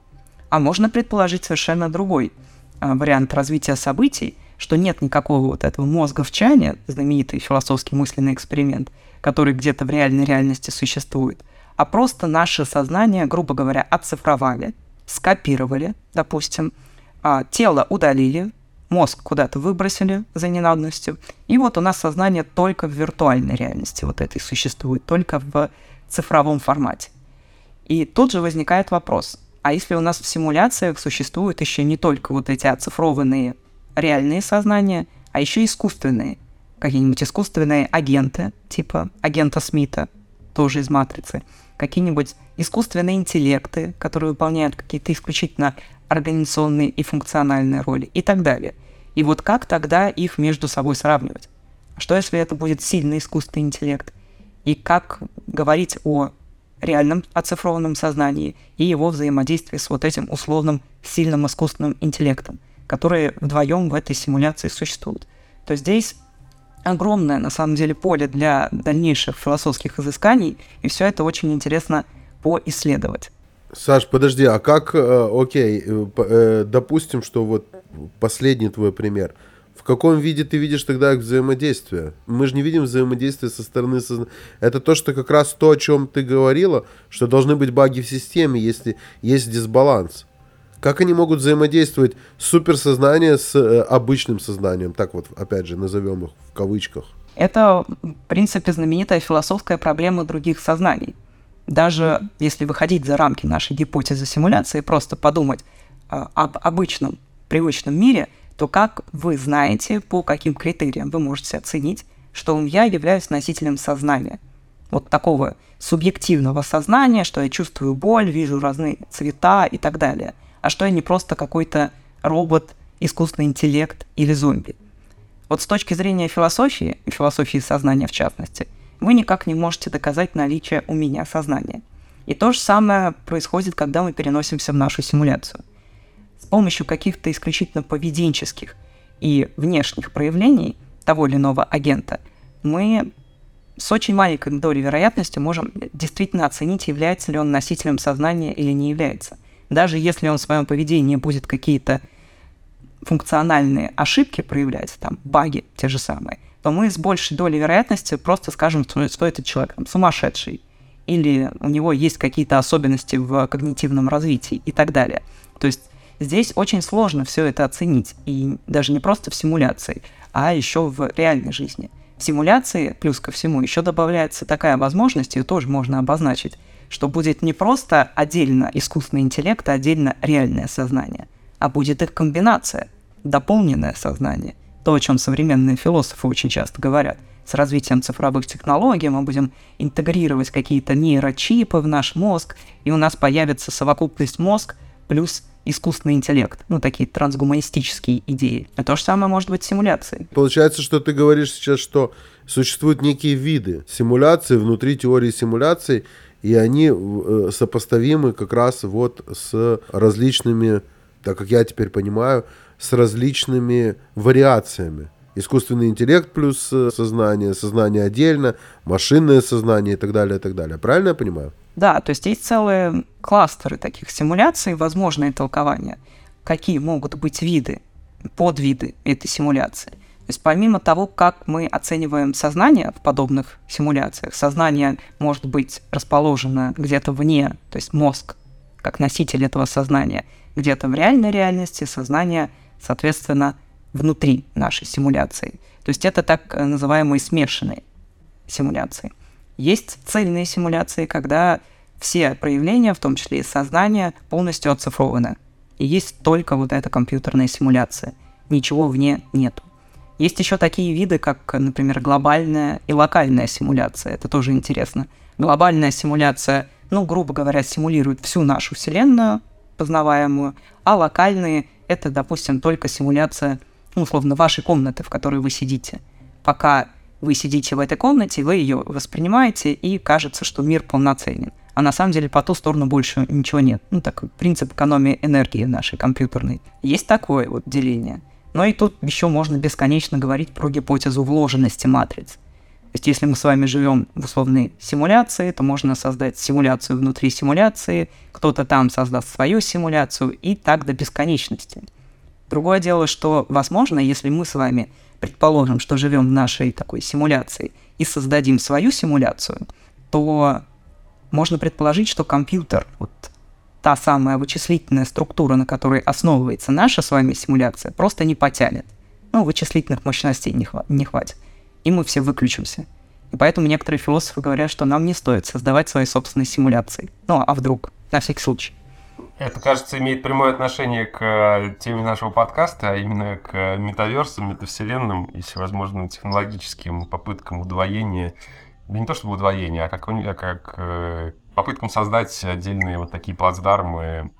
А можно предположить совершенно другой э, вариант развития событий, что нет никакого вот этого мозга в чане, знаменитый философский мысленный эксперимент, который где-то в реальной реальности существует, а просто наше сознание, грубо говоря, оцифровали, скопировали, допустим, а, тело удалили, мозг куда-то выбросили за ненадобностью, и вот у нас сознание только в виртуальной реальности вот этой существует, только в цифровом формате. И тут же возникает вопрос, а если у нас в симуляциях существуют еще не только вот эти оцифрованные реальные сознания, а еще искусственные, какие-нибудь искусственные агенты, типа агента Смита, тоже из «Матрицы», какие-нибудь искусственные интеллекты, которые выполняют какие-то исключительно организационные и функциональные роли и так далее. И вот как тогда их между собой сравнивать? Что если это будет сильный искусственный интеллект? И как говорить о реальном оцифрованном сознании и его взаимодействии с вот этим условным сильным искусственным интеллектом, которые вдвоем в этой симуляции существуют. То здесь огромное, на самом деле, поле для дальнейших философских изысканий, и все это очень интересно поисследовать. Саш, подожди, а как, э, окей, э, э, допустим, что вот последний твой пример. В каком виде ты видишь тогда их взаимодействие? Мы же не видим взаимодействия со стороны сознания. Это то, что как раз то, о чем ты говорила, что должны быть баги в системе, если есть дисбаланс. Как они могут взаимодействовать суперсознание с э, обычным сознанием? Так вот, опять же, назовем их в кавычках. Это, в принципе, знаменитая философская проблема других сознаний даже если выходить за рамки нашей гипотезы симуляции, просто подумать э, об обычном, привычном мире, то как вы знаете, по каким критериям вы можете оценить, что я являюсь носителем сознания? Вот такого субъективного сознания, что я чувствую боль, вижу разные цвета и так далее. А что я не просто какой-то робот, искусственный интеллект или зомби. Вот с точки зрения философии, философии сознания в частности – вы никак не можете доказать наличие у меня сознания. И то же самое происходит, когда мы переносимся в нашу симуляцию. С помощью каких-то исключительно поведенческих и внешних проявлений того или иного агента мы с очень маленькой долей вероятности можем действительно оценить, является ли он носителем сознания или не является. Даже если он в своем поведении будет какие-то функциональные ошибки проявлять, там, баги те же самые – то мы с большей долей вероятности просто скажем, что этот человек там, сумасшедший. или у него есть какие-то особенности в когнитивном развитии и так далее. То есть здесь очень сложно все это оценить, и даже не просто в симуляции, а еще в реальной жизни. В симуляции, плюс ко всему, еще добавляется такая возможность, ее тоже можно обозначить, что будет не просто отдельно искусственный интеллект, а отдельно реальное сознание, а будет их комбинация, дополненное сознание. То, о чем современные философы очень часто говорят – с развитием цифровых технологий мы будем интегрировать какие-то нейрочипы в наш мозг, и у нас появится совокупность мозг плюс искусственный интеллект, ну, такие трансгуманистические идеи. А то же самое может быть симуляцией. Получается, что ты говоришь сейчас, что существуют некие виды симуляции внутри теории симуляции, и они э, сопоставимы как раз вот с различными, так как я теперь понимаю, с различными вариациями искусственный интеллект плюс э, сознание, сознание отдельно, машинное сознание и так далее, и так далее. Правильно я понимаю? Да, то есть есть целые кластеры таких симуляций, возможные толкования. Какие могут быть виды, подвиды этой симуляции. То есть помимо того, как мы оцениваем сознание в подобных симуляциях, сознание может быть расположено где-то вне, то есть мозг как носитель этого сознания, где-то в реальной реальности сознание, соответственно, внутри нашей симуляции. То есть это так называемые смешанные симуляции. Есть цельные симуляции, когда все проявления, в том числе и сознание, полностью оцифрованы. И есть только вот эта компьютерная симуляция. Ничего вне нету. Есть еще такие виды, как, например, глобальная и локальная симуляция. Это тоже интересно. Глобальная симуляция, ну, грубо говоря, симулирует всю нашу Вселенную, познаваемую, а локальные — это, допустим, только симуляция ну, условно, вашей комнаты, в которой вы сидите. Пока вы сидите в этой комнате, вы ее воспринимаете, и кажется, что мир полноценен. А на самом деле по ту сторону больше ничего нет. Ну, такой принцип экономии энергии нашей компьютерной. Есть такое вот деление. Но и тут еще можно бесконечно говорить про гипотезу вложенности матриц. То есть если мы с вами живем в условной симуляции, то можно создать симуляцию внутри симуляции, кто-то там создаст свою симуляцию и так до бесконечности. Другое дело, что, возможно, если мы с вами предположим, что живем в нашей такой симуляции и создадим свою симуляцию, то можно предположить, что компьютер, вот та самая вычислительная структура, на которой основывается наша с вами симуляция, просто не потянет. Ну, вычислительных мощностей не, хва- не хватит. И мы все выключимся. И поэтому некоторые философы говорят, что нам не стоит создавать свои собственные симуляции. Ну, а вдруг? На всякий случай. Это, кажется, имеет прямое отношение к э, теме нашего подкаста, а именно к метаверсам, метавселенным и всевозможным технологическим попыткам удвоения, не то чтобы удвоения, а как, а как э, попыткам создать отдельные вот такие плацдармы,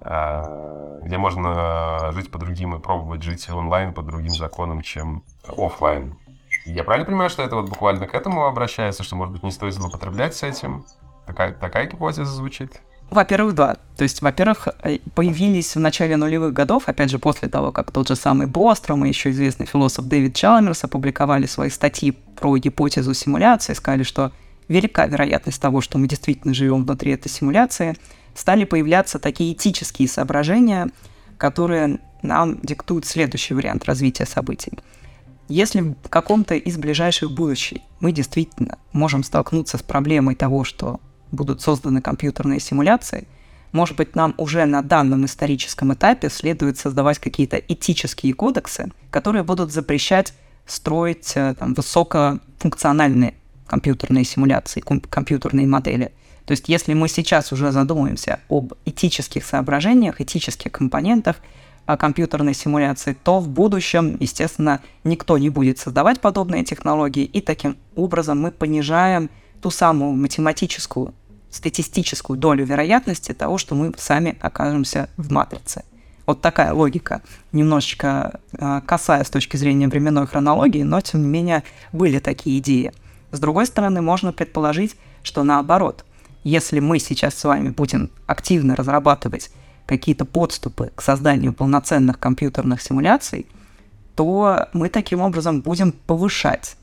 э, где можно жить по другим и пробовать жить онлайн по другим законам, чем офлайн. Я правильно понимаю, что это вот буквально к этому обращается, что, может быть, не стоит злоупотреблять с этим? Такая, такая гипотеза звучит? Во-первых, да. То есть, во-первых, э, появились в начале нулевых годов, опять же, после того, как тот же самый Бостром и еще известный философ Дэвид Чалмерс опубликовали свои статьи про гипотезу симуляции, сказали, что велика вероятность того, что мы действительно живем внутри этой симуляции, стали появляться такие этические соображения, которые нам диктуют следующий вариант развития событий. Если в каком-то из ближайших будущих мы действительно можем столкнуться с проблемой того, что будут созданы компьютерные симуляции, может быть, нам уже на данном историческом этапе следует создавать какие-то этические кодексы, которые будут запрещать строить э, там, высокофункциональные компьютерные симуляции, компьютерные модели. То есть если мы сейчас уже задумаемся об этических соображениях, этических компонентах компьютерной симуляции, то в будущем, естественно, никто не будет создавать подобные технологии, и таким образом мы понижаем ту самую математическую статистическую долю вероятности того, что мы сами окажемся в матрице. Вот такая логика, немножечко э, касая с точки зрения временной хронологии, но тем не менее были такие идеи. С другой стороны, можно предположить, что наоборот, если мы сейчас с вами будем активно разрабатывать какие-то подступы к созданию полноценных компьютерных симуляций, то мы таким образом будем повышать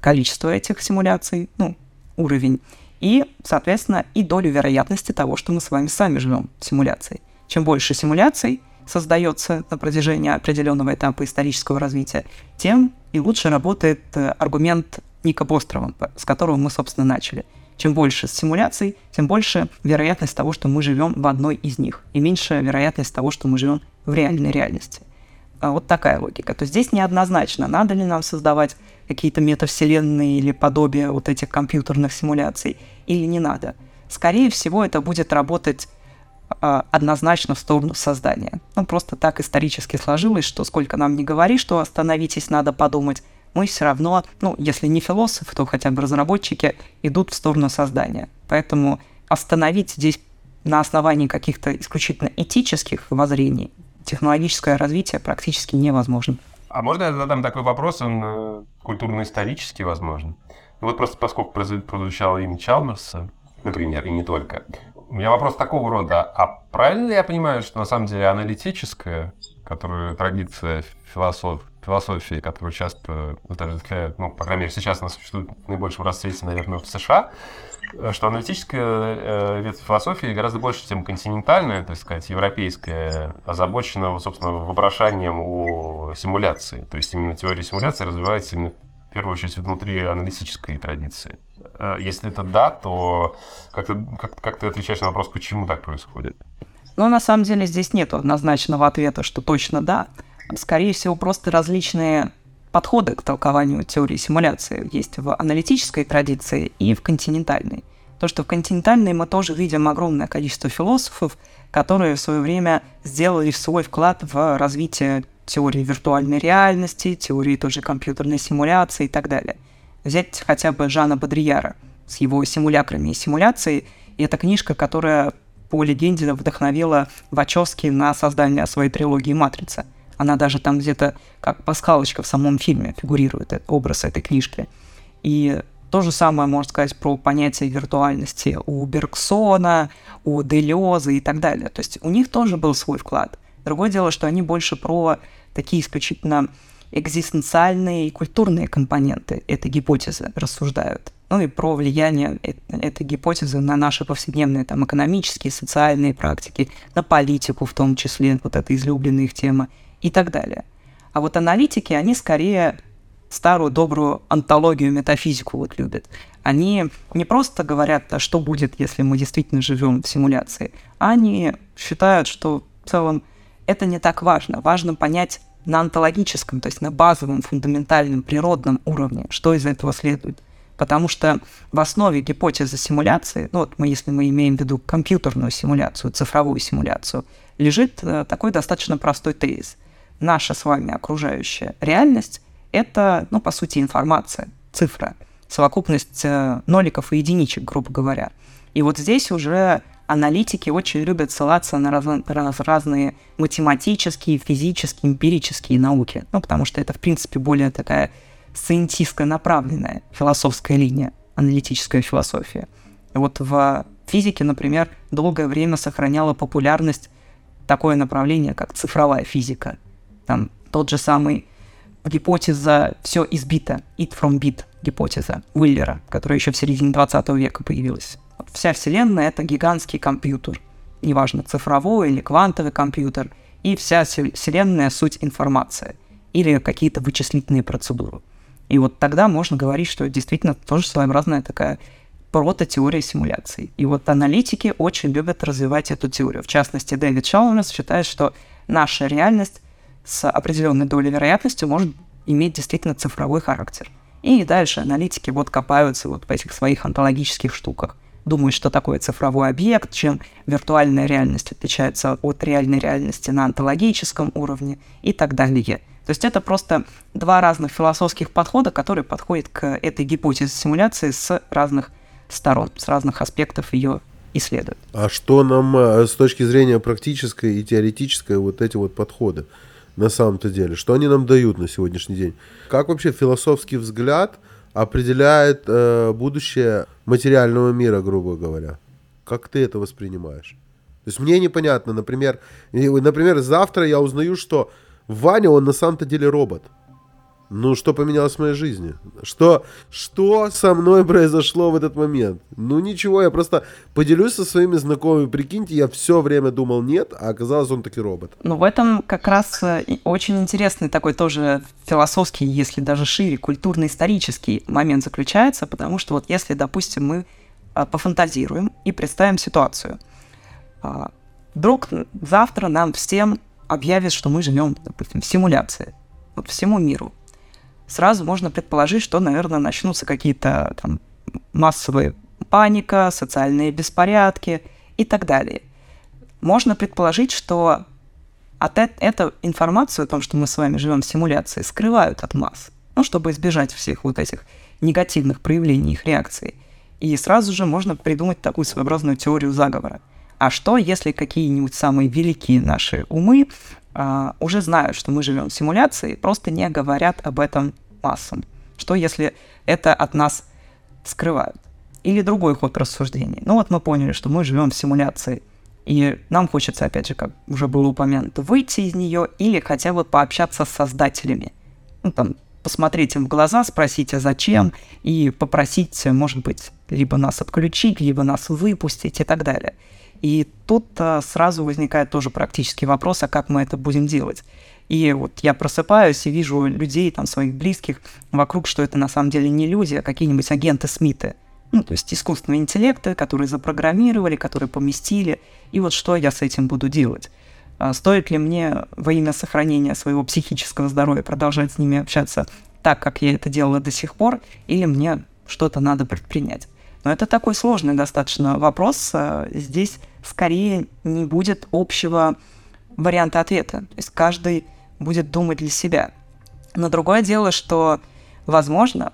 количество этих симуляций, ну, уровень, и, соответственно, и долю вероятности того, что мы с вами сами живем в симуляции. Чем больше симуляций создается на протяжении определенного этапа исторического развития, тем и лучше работает э, аргумент Ника Бострова, с которого мы, собственно, начали. Чем больше симуляций, тем больше вероятность того, что мы живем в одной из них, и меньше вероятность того, что мы живем в реальной реальности. А вот такая логика. То здесь неоднозначно, надо ли нам создавать какие-то метавселенные или подобие вот этих компьютерных симуляций, или не надо. Скорее всего, это будет работать э, однозначно в сторону создания. Ну, просто так исторически сложилось, что сколько нам не говори, что остановитесь, надо подумать, мы все равно, ну, если не философы, то хотя бы разработчики идут в сторону создания. Поэтому остановить здесь на основании каких-то исключительно этических воззрений технологическое развитие практически невозможно. А можно я задам такой вопрос, он э, культурно-исторический, возможно? Ну вот просто поскольку прозвучало имя Чалмерса, например, и не только, у меня вопрос такого рода. А правильно ли я понимаю, что на самом деле аналитическая, которую традиция философ, философии, которую часто утверждают, ну, по крайней мере, сейчас она существует в наибольшем расцвете, наверное, в США, что аналитическая э, ветвь философии гораздо больше, чем континентальная, так сказать, европейская, озабочена, собственно, вопрошанием о симуляции. То есть именно теория симуляции развивается именно в первую очередь внутри аналитической традиции. Э, если это да, то как ты, как, как ты отвечаешь на вопрос, почему так происходит? Ну, на самом деле здесь нет однозначного ответа, что точно да. Скорее всего, просто различные подходы к толкованию теории симуляции есть в аналитической традиции и в континентальной. То, что в континентальной мы тоже видим огромное количество философов, которые в свое время сделали свой вклад в развитие теории виртуальной реальности, теории той же компьютерной симуляции и так далее. Взять хотя бы Жана Бодрияра с его симулякрами и симуляцией. И это книжка, которая по легенде вдохновила Вачовски на создание своей трилогии «Матрица». Она даже там где-то как пасхалочка в самом фильме фигурирует, этот образ этой книжки. И то же самое можно сказать про понятие виртуальности у Бергсона, у Делеза и так далее. То есть у них тоже был свой вклад. Другое дело, что они больше про такие исключительно экзистенциальные и культурные компоненты этой гипотезы рассуждают. Ну и про влияние этой гипотезы на наши повседневные там, экономические, социальные практики, на политику в том числе, вот это излюбленная их тема и так далее. А вот аналитики, они скорее старую добрую антологию, метафизику вот любят. Они не просто говорят, а что будет, если мы действительно живем в симуляции, они считают, что в целом это не так важно. Важно понять на онтологическом, то есть на базовом, фундаментальном, природном уровне, что из этого следует. Потому что в основе гипотезы симуляции, ну вот мы, если мы имеем в виду компьютерную симуляцию, цифровую симуляцию, лежит э, такой достаточно простой тезис – наша с вами окружающая реальность — это, ну, по сути, информация, цифра, совокупность э, ноликов и единичек, грубо говоря. И вот здесь уже аналитики очень любят ссылаться на раз, раз, разные математические, физические, эмпирические науки, ну, потому что это, в принципе, более такая сcientистско направленная философская линия, аналитическая философия. Вот в физике, например, долгое время сохраняла популярность такое направление, как цифровая физика. Там тот же самый гипотеза «все избито», «it from bit» гипотеза Уиллера, которая еще в середине 20 века появилась. Вся Вселенная — это гигантский компьютер. Неважно, цифровой или квантовый компьютер. И вся Вселенная — суть информация. Или какие-то вычислительные процедуры. И вот тогда можно говорить, что действительно тоже своеобразная такая прототеория симуляции. И вот аналитики очень любят развивать эту теорию. В частности, Дэвид Чалмерс считает, что наша реальность с определенной долей вероятности может иметь действительно цифровой характер. И дальше аналитики вот копаются вот в этих своих онтологических штуках. Думают, что такое цифровой объект, чем виртуальная реальность отличается от реальной реальности на онтологическом уровне и так далее. То есть это просто два разных философских подхода, которые подходят к этой гипотезе симуляции с разных сторон, с разных аспектов ее исследуют. А что нам э, с точки зрения практической и теоретической вот эти вот подходы? На самом-то деле? Что они нам дают на сегодняшний день? Как вообще философский взгляд определяет э, будущее материального мира, грубо говоря? Как ты это воспринимаешь? То есть мне непонятно, например, например, завтра я узнаю, что Ваня, он на самом-то деле робот. Ну, что поменялось в моей жизни? Что, что со мной произошло в этот момент? Ну, ничего, я просто поделюсь со своими знакомыми. Прикиньте, я все время думал нет, а оказалось, он таки робот. Ну, в этом как раз э, очень интересный такой тоже философский, если даже шире, культурно-исторический момент заключается, потому что вот если, допустим, мы а, пофантазируем и представим ситуацию. А, вдруг завтра нам всем объявят, что мы живем, допустим, в симуляции, вот всему миру. Сразу можно предположить, что, наверное, начнутся какие-то там массовые паника, социальные беспорядки и так далее. Можно предположить, что от э- эту информацию о том, что мы с вами живем в симуляции, скрывают от масс, ну, чтобы избежать всех вот этих негативных проявлений их реакции. И сразу же можно придумать такую своеобразную теорию заговора. А что, если какие-нибудь самые великие наши умы уже знают, что мы живем в симуляции, просто не говорят об этом массам? Что, если это от нас скрывают? Или другой ход рассуждений. Ну вот мы поняли, что мы живем в симуляции, и нам хочется, опять же, как уже было упомянуто, выйти из нее или хотя бы пообщаться с создателями. Ну, там, посмотреть им в глаза, спросить, а зачем, и попросить, может быть, либо нас отключить, либо нас выпустить и так далее. И тут а, сразу возникает тоже практический вопрос, а как мы это будем делать? И вот я просыпаюсь и вижу людей, там, своих близких вокруг, что это на самом деле не люди, а какие-нибудь агенты Смиты. Ну, то есть искусственные интеллекты, которые запрограммировали, которые поместили. И вот что я с этим буду делать? А стоит ли мне во имя сохранения своего психического здоровья продолжать с ними общаться так, как я это делала до сих пор, или мне что-то надо предпринять? Но это такой сложный достаточно вопрос. А здесь скорее не будет общего варианта ответа. То есть каждый будет думать для себя. Но другое дело, что, возможно,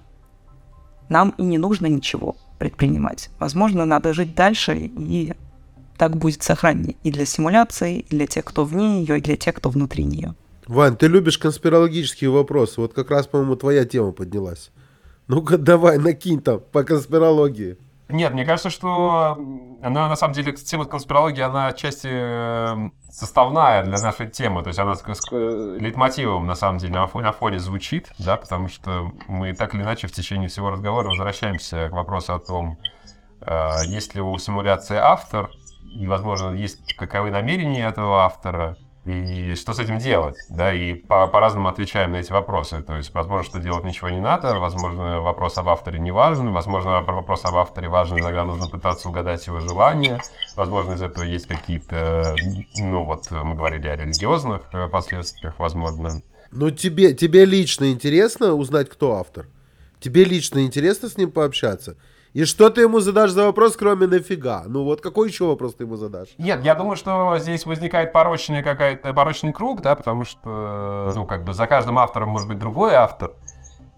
нам и не нужно ничего предпринимать. Возможно, надо жить дальше и так будет сохраннее и для симуляции, и для тех, кто вне ее, и для тех, кто внутри нее. Вань, ты любишь конспирологические вопросы. Вот как раз, по-моему, твоя тема поднялась. Ну-ка, давай, накинь там по конспирологии. Нет, мне кажется, что она на самом деле тема конспирологии, она отчасти э, составная для нашей темы. То есть она с лейтмотивом на самом деле на фоне, на фоне звучит, да, потому что мы так или иначе в течение всего разговора возвращаемся к вопросу о том, э, есть ли у симуляции автор, и, возможно, есть каковы намерения этого автора, и что с этим делать, да, и по- по-разному отвечаем на эти вопросы. То есть, возможно, что делать ничего не надо, возможно, вопрос об авторе не важен, возможно, вопрос об авторе важен, иногда нужно пытаться угадать его желания, возможно, из этого есть какие-то, ну вот, мы говорили о религиозных э, последствиях, возможно. Ну, тебе, тебе лично интересно узнать, кто автор? Тебе лично интересно с ним пообщаться? И что ты ему задашь за вопрос, кроме нафига? Ну вот какой еще вопрос ты ему задашь? Нет, я думаю, что здесь возникает порочный какая-то порочный круг, да, потому что, ну, как бы за каждым автором может быть другой автор.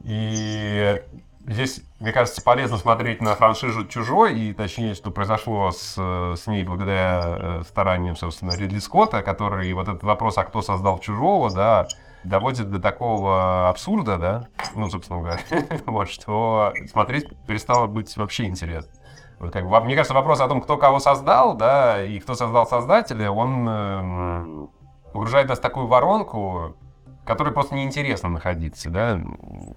И здесь, мне кажется, полезно смотреть на франшизу «Чужой», и точнее, что произошло с, с ней благодаря э, стараниям, собственно, Ридли Скотта, который вот этот вопрос, а кто создал «Чужого», да, доводит до такого абсурда, да, ну, собственно говоря, вот, что смотреть перестало быть вообще интересно. Вот как бы, мне кажется, вопрос о том, кто кого создал, да, и кто создал создателя, он э, погружает нас такую воронку, которой просто неинтересно находиться, да.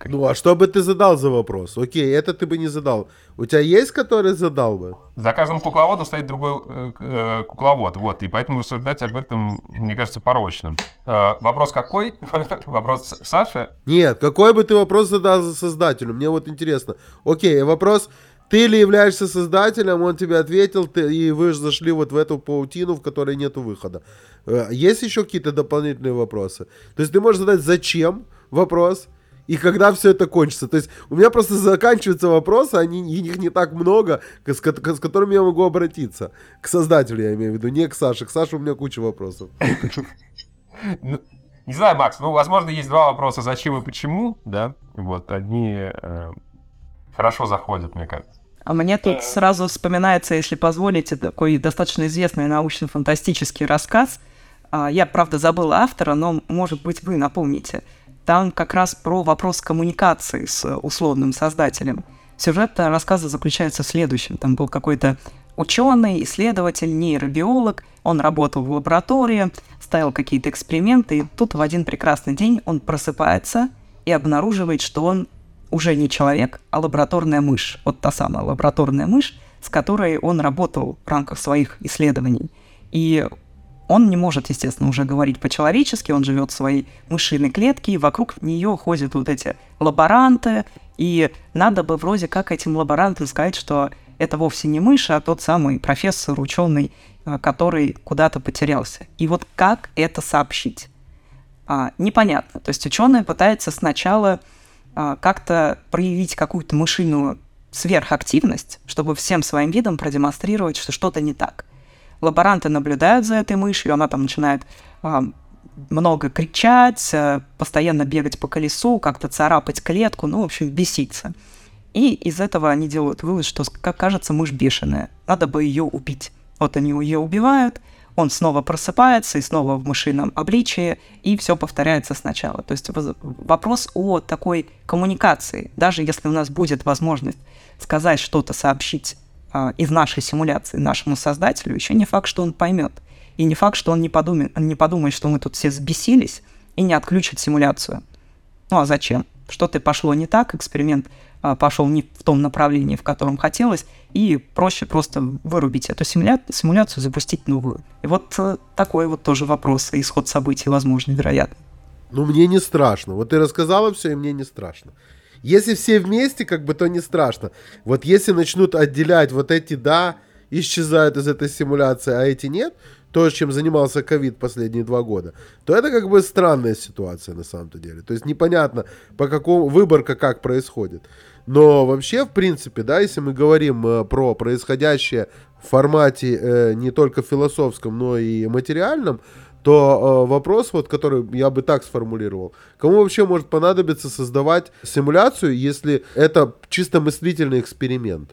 Ну, а что бы ты задал за вопрос? Окей, это ты бы не задал. У тебя есть, который задал бы? За каждым кукловодом стоит другой э, э, кукловод, вот, и поэтому рассуждать об этом, мне кажется, порочным. Э, вопрос какой? вопрос Саши? Нет, какой бы ты вопрос задал за создателю? Мне вот интересно. Окей, вопрос... Ты ли являешься создателем, он тебе ответил, ты, и вы зашли вот в эту паутину, в которой нету выхода. Э, есть еще какие-то дополнительные вопросы? То есть ты можешь задать «зачем?» вопрос, и когда все это кончится. То есть у меня просто заканчиваются вопросы, они, их не так много, с, с которыми я могу обратиться. К создателю я имею в виду, не к Саше. К Саше у меня куча вопросов. Ну, не знаю, Макс, ну, возможно, есть два вопроса, зачем и почему, да, вот, одни э, хорошо заходят, мне кажется. А мне тут сразу вспоминается, если позволите, такой достаточно известный научно-фантастический рассказ. А, я, правда, забыла автора, но, может быть, вы напомните. Там как раз про вопрос коммуникации с условным создателем. Сюжет рассказа заключается в следующем. Там был какой-то ученый, исследователь, нейробиолог. Он работал в лаборатории, ставил какие-то эксперименты, и тут в один прекрасный день он просыпается и обнаруживает, что он уже не человек, а лабораторная мышь. Вот та самая лабораторная мышь, с которой он работал в рамках своих исследований. И он не может, естественно, уже говорить по-человечески, он живет в своей мышиной клетке, и вокруг нее ходят вот эти лаборанты, и надо бы вроде как этим лаборантам сказать, что это вовсе не мышь, а тот самый профессор, ученый, э, который куда-то потерялся. И вот как это сообщить? А, непонятно. То есть ученые пытаются сначала как-то проявить какую-то мышиную сверхактивность, чтобы всем своим видом продемонстрировать, что что-то не так. Лаборанты наблюдают за этой мышью, она там начинает а, много кричать, а, постоянно бегать по колесу, как-то царапать клетку, ну, в общем, беситься. И из этого они делают вывод, что, как кажется, мышь бешеная, надо бы ее убить. Вот они ее убивают, он снова просыпается и снова в мышином обличии, и все повторяется сначала. То есть вопрос о такой коммуникации. Даже если у нас будет возможность сказать что-то, сообщить э, из нашей симуляции нашему создателю, еще не факт, что он поймет. И не факт, что он не подумает, не подумает, что мы тут все взбесились и не отключит симуляцию. Ну а зачем? Что-то пошло не так, эксперимент а, пошел не в том направлении, в котором хотелось, и проще просто вырубить эту симуля... симуляцию, запустить новую. И вот э, такой вот тоже вопрос, исход событий, возможно, вероятно. Ну, мне не страшно. Вот ты рассказала все, и мне не страшно. Если все вместе, как бы, то не страшно. Вот если начнут отделять вот эти, да, исчезают из этой симуляции, а эти нет, то, чем занимался ковид последние два года, то это как бы странная ситуация на самом-то деле. То есть непонятно, по какому выборка как происходит. Но вообще, в принципе, да, если мы говорим э, про происходящее в формате э, не только философском, но и материальном, то э, вопрос, вот, который я бы так сформулировал, кому вообще может понадобиться создавать симуляцию, если это чисто мыслительный эксперимент?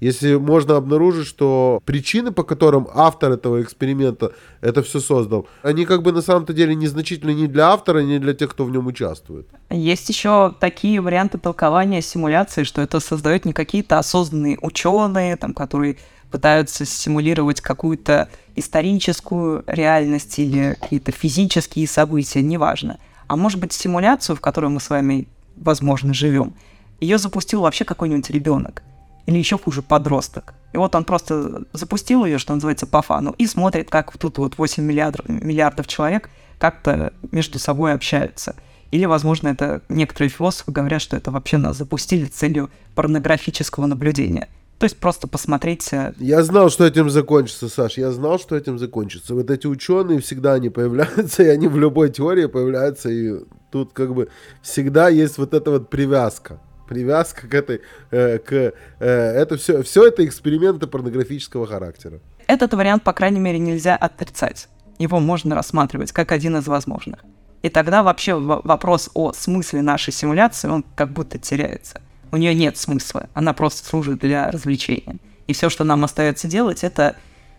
Если можно обнаружить, что причины, по которым автор этого эксперимента это все создал, они как бы на самом-то деле незначительны ни для автора, ни для тех, кто в нем участвует. Есть еще такие варианты толкования симуляции, что это создают не какие-то осознанные ученые, там, которые пытаются симулировать какую-то историческую реальность или какие-то физические события, неважно. А может быть симуляцию, в которой мы с вами, возможно, живем, ее запустил вообще какой-нибудь ребенок или еще хуже, подросток. И вот он просто запустил ее, что называется, по фану, и смотрит, как тут вот 8 миллиардов, миллиардов человек как-то между собой общаются. Или, возможно, это некоторые философы говорят, что это вообще нас запустили целью порнографического наблюдения. То есть просто посмотреть... Э, я знал, что этим закончится, Саш. Я знал, что этим закончится. Вот эти ученые всегда они появляются, и они в любой теории появляются, и тут как бы всегда есть вот эта вот привязка привязка к этой, э, к, э, это все, все это эксперименты порнографического характера. Этот вариант, по крайней мере, нельзя отрицать. Его можно рассматривать как один из возможных. И тогда вообще вопрос о смысле нашей симуляции, он как будто теряется. У нее нет смысла, она просто служит для развлечения. И все, что нам остается делать, это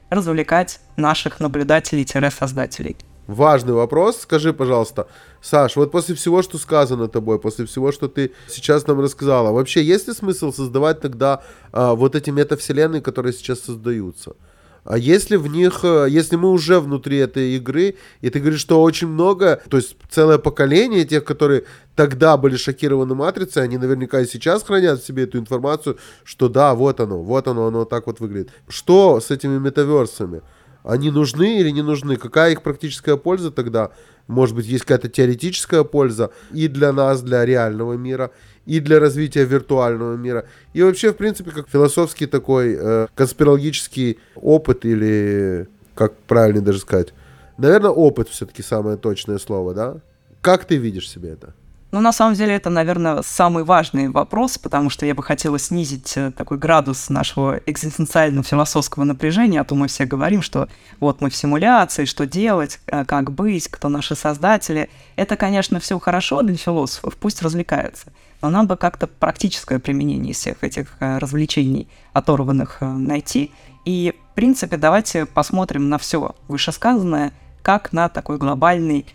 развлекать наших наблюдателей-создателей. Важный вопрос. Скажи, пожалуйста, Саш, вот после всего, что сказано тобой, после всего, что ты сейчас нам рассказала, вообще есть ли смысл создавать тогда а, вот эти метавселенные, которые сейчас создаются? А если в них, э, если мы уже внутри этой игры, и ты говоришь, что очень много, то есть целое поколение тех, которые тогда были шокированы матрицей, они наверняка и сейчас хранят в себе эту информацию, что да, вот оно, вот оно, оно так вот выглядит. Что с этими метаверсами? Они нужны или не нужны? Какая их практическая польза тогда? Может быть, есть какая-то теоретическая польза и для нас, для реального мира, и для развития виртуального мира. И вообще, в принципе, как философский такой э, конспирологический опыт или, как правильно даже сказать, наверное, опыт все-таки самое точное слово, да? Как ты видишь себе это? Ну, на самом деле, это, наверное, самый важный вопрос, потому что я бы хотела снизить э, такой градус нашего экзистенциального философского напряжения, а то мы все говорим, что вот мы в симуляции, что делать, э, как быть, кто наши создатели. Это, конечно, все хорошо для философов, пусть развлекаются. Но нам бы как-то практическое применение всех этих э, развлечений оторванных найти. И, в принципе, давайте посмотрим на все вышесказанное, как на такой глобальный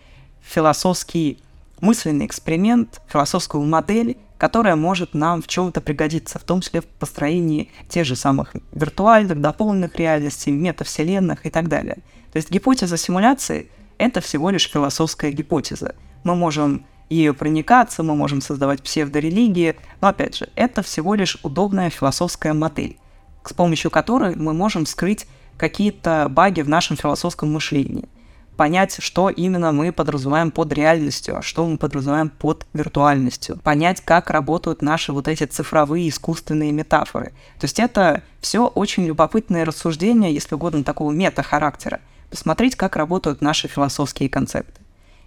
философский мысленный эксперимент, философскую модель, которая может нам в чем-то пригодиться, в том числе в построении тех же самых виртуальных, дополненных реальностей, метавселенных и так далее. То есть гипотеза симуляции — это всего лишь философская гипотеза. Мы можем ее проникаться, мы можем создавать псевдорелигии, но опять же, это всего лишь удобная философская модель, с помощью которой мы можем скрыть какие-то баги в нашем философском мышлении. Понять, что именно мы подразумеваем под реальностью, а что мы подразумеваем под виртуальностью, понять, как работают наши вот эти цифровые искусственные метафоры. То есть это все очень любопытные рассуждения, если угодно, такого мета-характера. Посмотреть, как работают наши философские концепты.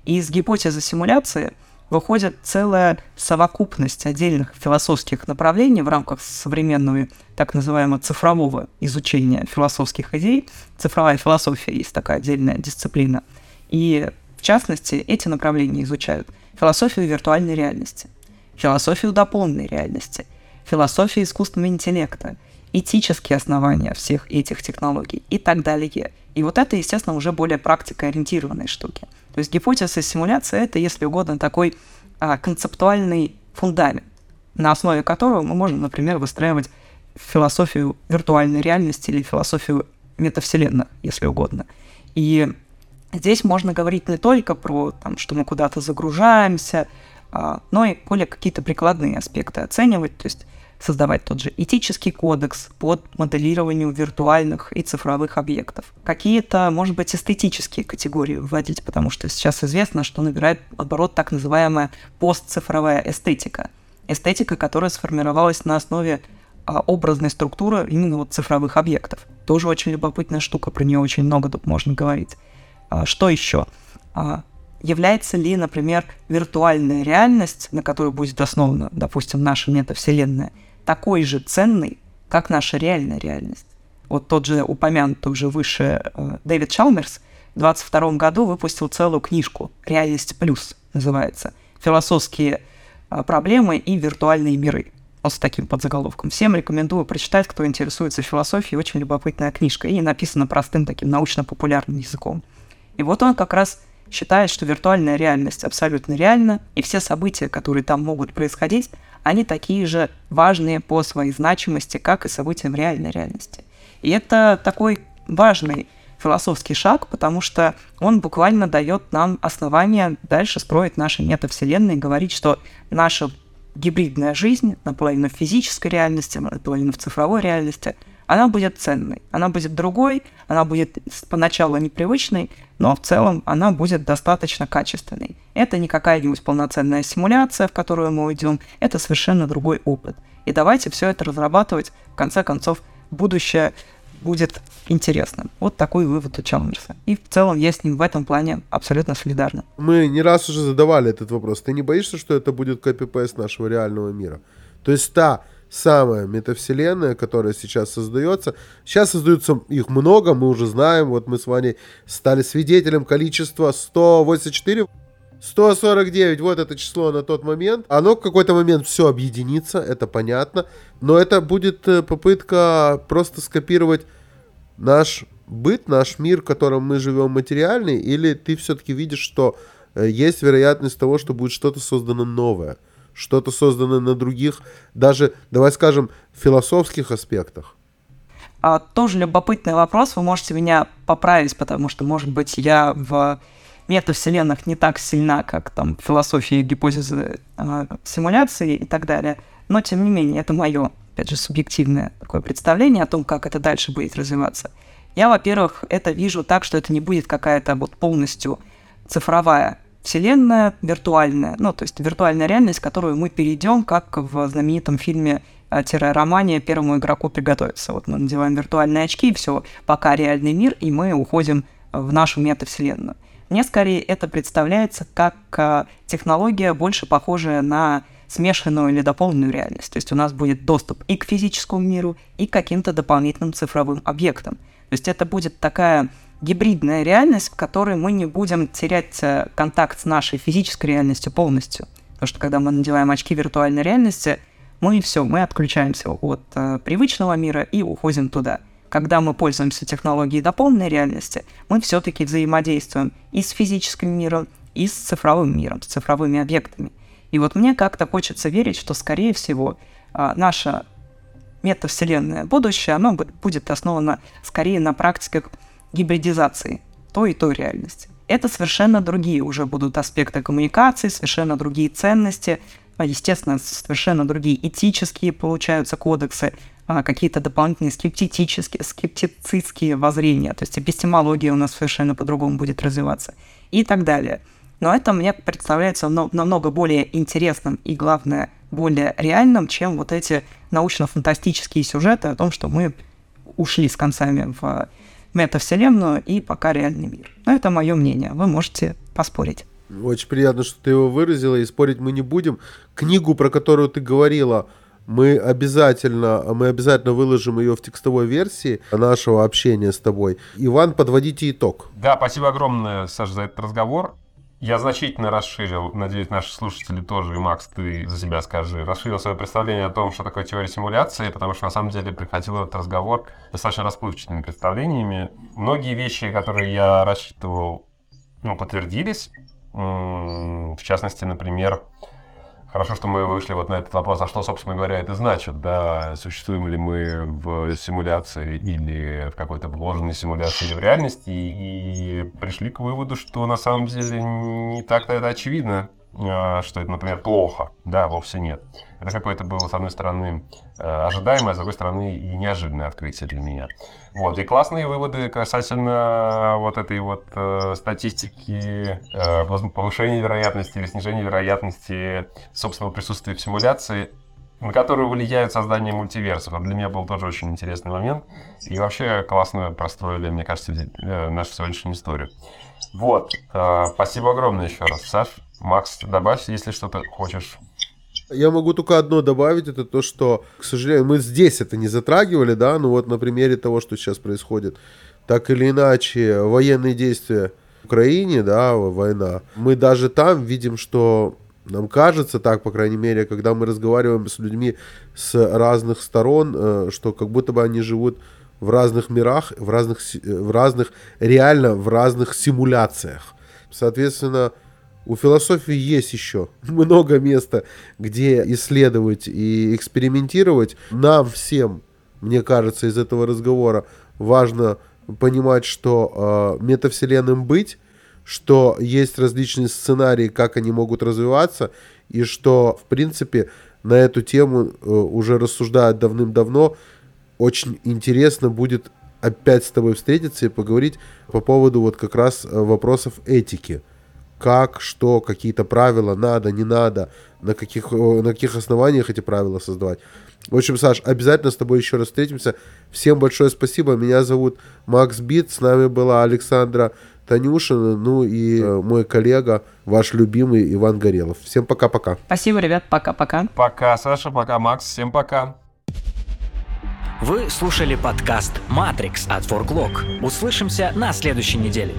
И из гипотезы симуляции выходит целая совокупность отдельных философских направлений в рамках современного так называемого цифрового изучения философских идей. Цифровая философия есть такая отдельная дисциплина. И в частности, эти направления изучают философию виртуальной реальности, философию дополненной реальности, философию искусственного интеллекта, этические основания всех этих технологий и так далее. И вот это, естественно, уже более практикоориентированные штуки. То есть гипотеза симуляции — это, если угодно, такой а, концептуальный фундамент, на основе которого мы можем, например, выстраивать философию виртуальной реальности или философию метавселенной, если угодно. И здесь можно говорить не только про, там, что мы куда-то загружаемся, а, но и более какие-то прикладные аспекты оценивать, то есть создавать тот же этический кодекс под моделированию виртуальных и цифровых объектов. Какие-то, может быть, эстетические категории вводить, потому что сейчас известно, что набирает оборот так называемая постцифровая эстетика. Эстетика, которая сформировалась на основе а, образной структуры именно вот цифровых объектов. Тоже очень любопытная штука, про нее очень много тут можно говорить. А, что еще? А, является ли, например, виртуальная реальность, на которой будет основана, допустим, наша метавселенная, такой же ценной, как наша реальная реальность. Вот тот же упомянутый уже выше э, Дэвид Чалмерс в 22 году выпустил целую книжку «Реальность плюс» называется. «Философские э, проблемы и виртуальные миры». Вот с таким подзаголовком. Всем рекомендую прочитать, кто интересуется философией. Очень любопытная книжка и написана простым таким научно-популярным языком. И вот он как раз считает, что виртуальная реальность абсолютно реальна, и все события, которые там могут происходить, они такие же важные по своей значимости, как и события в реальной реальности. И это такой важный философский шаг, потому что он буквально дает нам основания дальше строить наши метавселенные, говорить, что наша гибридная жизнь наполовину в физической реальности, наполовину в цифровой реальности – она будет ценной, она будет другой, она будет поначалу непривычной, но в целом она будет достаточно качественной. Это не какая-нибудь полноценная симуляция, в которую мы уйдем, это совершенно другой опыт. И давайте все это разрабатывать, в конце концов, будущее будет интересным. Вот такой вывод у Чалмерса. И в целом я с ним в этом плане абсолютно солидарна. Мы не раз уже задавали этот вопрос. Ты не боишься, что это будет копипест нашего реального мира? То есть та самая метавселенная, которая сейчас создается. Сейчас создаются их много, мы уже знаем. Вот мы с вами стали свидетелем количества 184 149, вот это число на тот момент. Оно в какой-то момент все объединится, это понятно. Но это будет э, попытка просто скопировать наш быт, наш мир, в котором мы живем материальный, или ты все-таки видишь, что э, есть вероятность того, что будет что-то создано новое что-то создано на других, даже, давай скажем, философских аспектах? А, тоже любопытный вопрос, вы можете меня поправить, потому что, может быть, я в метавселенных не так сильна, как там философия гипотезы э, симуляции и так далее. Но, тем не менее, это мое, опять же, субъективное такое представление о том, как это дальше будет развиваться. Я, во-первых, это вижу так, что это не будет какая-то вот полностью цифровая вселенная виртуальная, ну, то есть виртуальная реальность, которую мы перейдем, как в знаменитом фильме э, романе первому игроку приготовиться. Вот мы надеваем виртуальные очки, все, пока реальный мир, и мы уходим в нашу метавселенную. Мне скорее это представляется как э, технология, больше похожая на смешанную или дополненную реальность. То есть у нас будет доступ и к физическому миру, и к каким-то дополнительным цифровым объектам. То есть это будет такая гибридная реальность, в которой мы не будем терять э, контакт с нашей физической реальностью полностью. Потому что когда мы надеваем очки виртуальной реальности, мы все, мы отключаемся от э, привычного мира и уходим туда. Когда мы пользуемся технологией дополненной реальности, мы все-таки взаимодействуем и с физическим миром, и с цифровым миром, с цифровыми объектами. И вот мне как-то хочется верить, что, скорее всего, э, наша метавселенная будущее, оно будет основано скорее на практиках гибридизации той и той реальности. Это совершенно другие уже будут аспекты коммуникации, совершенно другие ценности, а, естественно, совершенно другие этические получаются кодексы, а, какие-то дополнительные скептические, скептицистские воззрения, то есть эпистемология у нас совершенно по-другому будет развиваться и так далее. Но это мне представляется намного более интересным и, главное, более реальным, чем вот эти научно-фантастические сюжеты о том, что мы ушли с концами в метавселенную и пока реальный мир. Но это мое мнение, вы можете поспорить. Очень приятно, что ты его выразила, и спорить мы не будем. Книгу, про которую ты говорила, мы обязательно, мы обязательно выложим ее в текстовой версии нашего общения с тобой. Иван, подводите итог. Да, спасибо огромное, Саша, за этот разговор. Я значительно расширил, надеюсь, наши слушатели тоже, и Макс, ты за себя скажи, расширил свое представление о том, что такое теория симуляции, потому что на самом деле приходил этот разговор достаточно расплывчатыми представлениями. Многие вещи, которые я рассчитывал, ну, подтвердились. В частности, например, Хорошо, что мы вышли вот на этот вопрос, а что, собственно говоря, это значит, да, существуем ли мы в симуляции или в какой-то вложенной симуляции или в реальности, и, и пришли к выводу, что на самом деле не так-то это очевидно, что это, например, плохо. Да, вовсе нет. Это какое-то было, с одной стороны, э, ожидаемое, с другой стороны, и неожиданное открытие для меня. Вот, и классные выводы касательно вот этой вот э, статистики э, повышения вероятности или снижения вероятности собственного присутствия в симуляции, на которую влияют создание мультиверсов. А для меня был тоже очень интересный момент. И вообще классно простроили, мне кажется, э, нашу сегодняшнюю историю. Вот. Э, спасибо огромное еще раз, Саш. Макс, добавь, если что-то хочешь. Я могу только одно добавить, это то, что, к сожалению, мы здесь это не затрагивали, да, ну вот на примере того, что сейчас происходит. Так или иначе, военные действия в Украине, да, война, мы даже там видим, что нам кажется так, по крайней мере, когда мы разговариваем с людьми с разных сторон, э, что как будто бы они живут в разных мирах, в разных, в разных, реально в разных симуляциях. Соответственно, у философии есть еще много места, где исследовать и экспериментировать. Нам всем, мне кажется, из этого разговора важно понимать, что э, метавселенным быть, что есть различные сценарии, как они могут развиваться, и что, в принципе, на эту тему э, уже рассуждают давным-давно. Очень интересно будет опять с тобой встретиться и поговорить по поводу вот как раз э, вопросов этики как, что, какие-то правила надо, не надо, на каких, на каких основаниях эти правила создавать. В общем, Саш, обязательно с тобой еще раз встретимся. Всем большое спасибо. Меня зовут Макс Бит. С нами была Александра Танюшина, ну и э, мой коллега, ваш любимый Иван Горелов. Всем пока-пока. Спасибо, ребят. Пока-пока. Пока, Саша. Пока, Макс. Всем пока. Вы слушали подкаст «Матрикс» от Forklog. Услышимся на следующей неделе.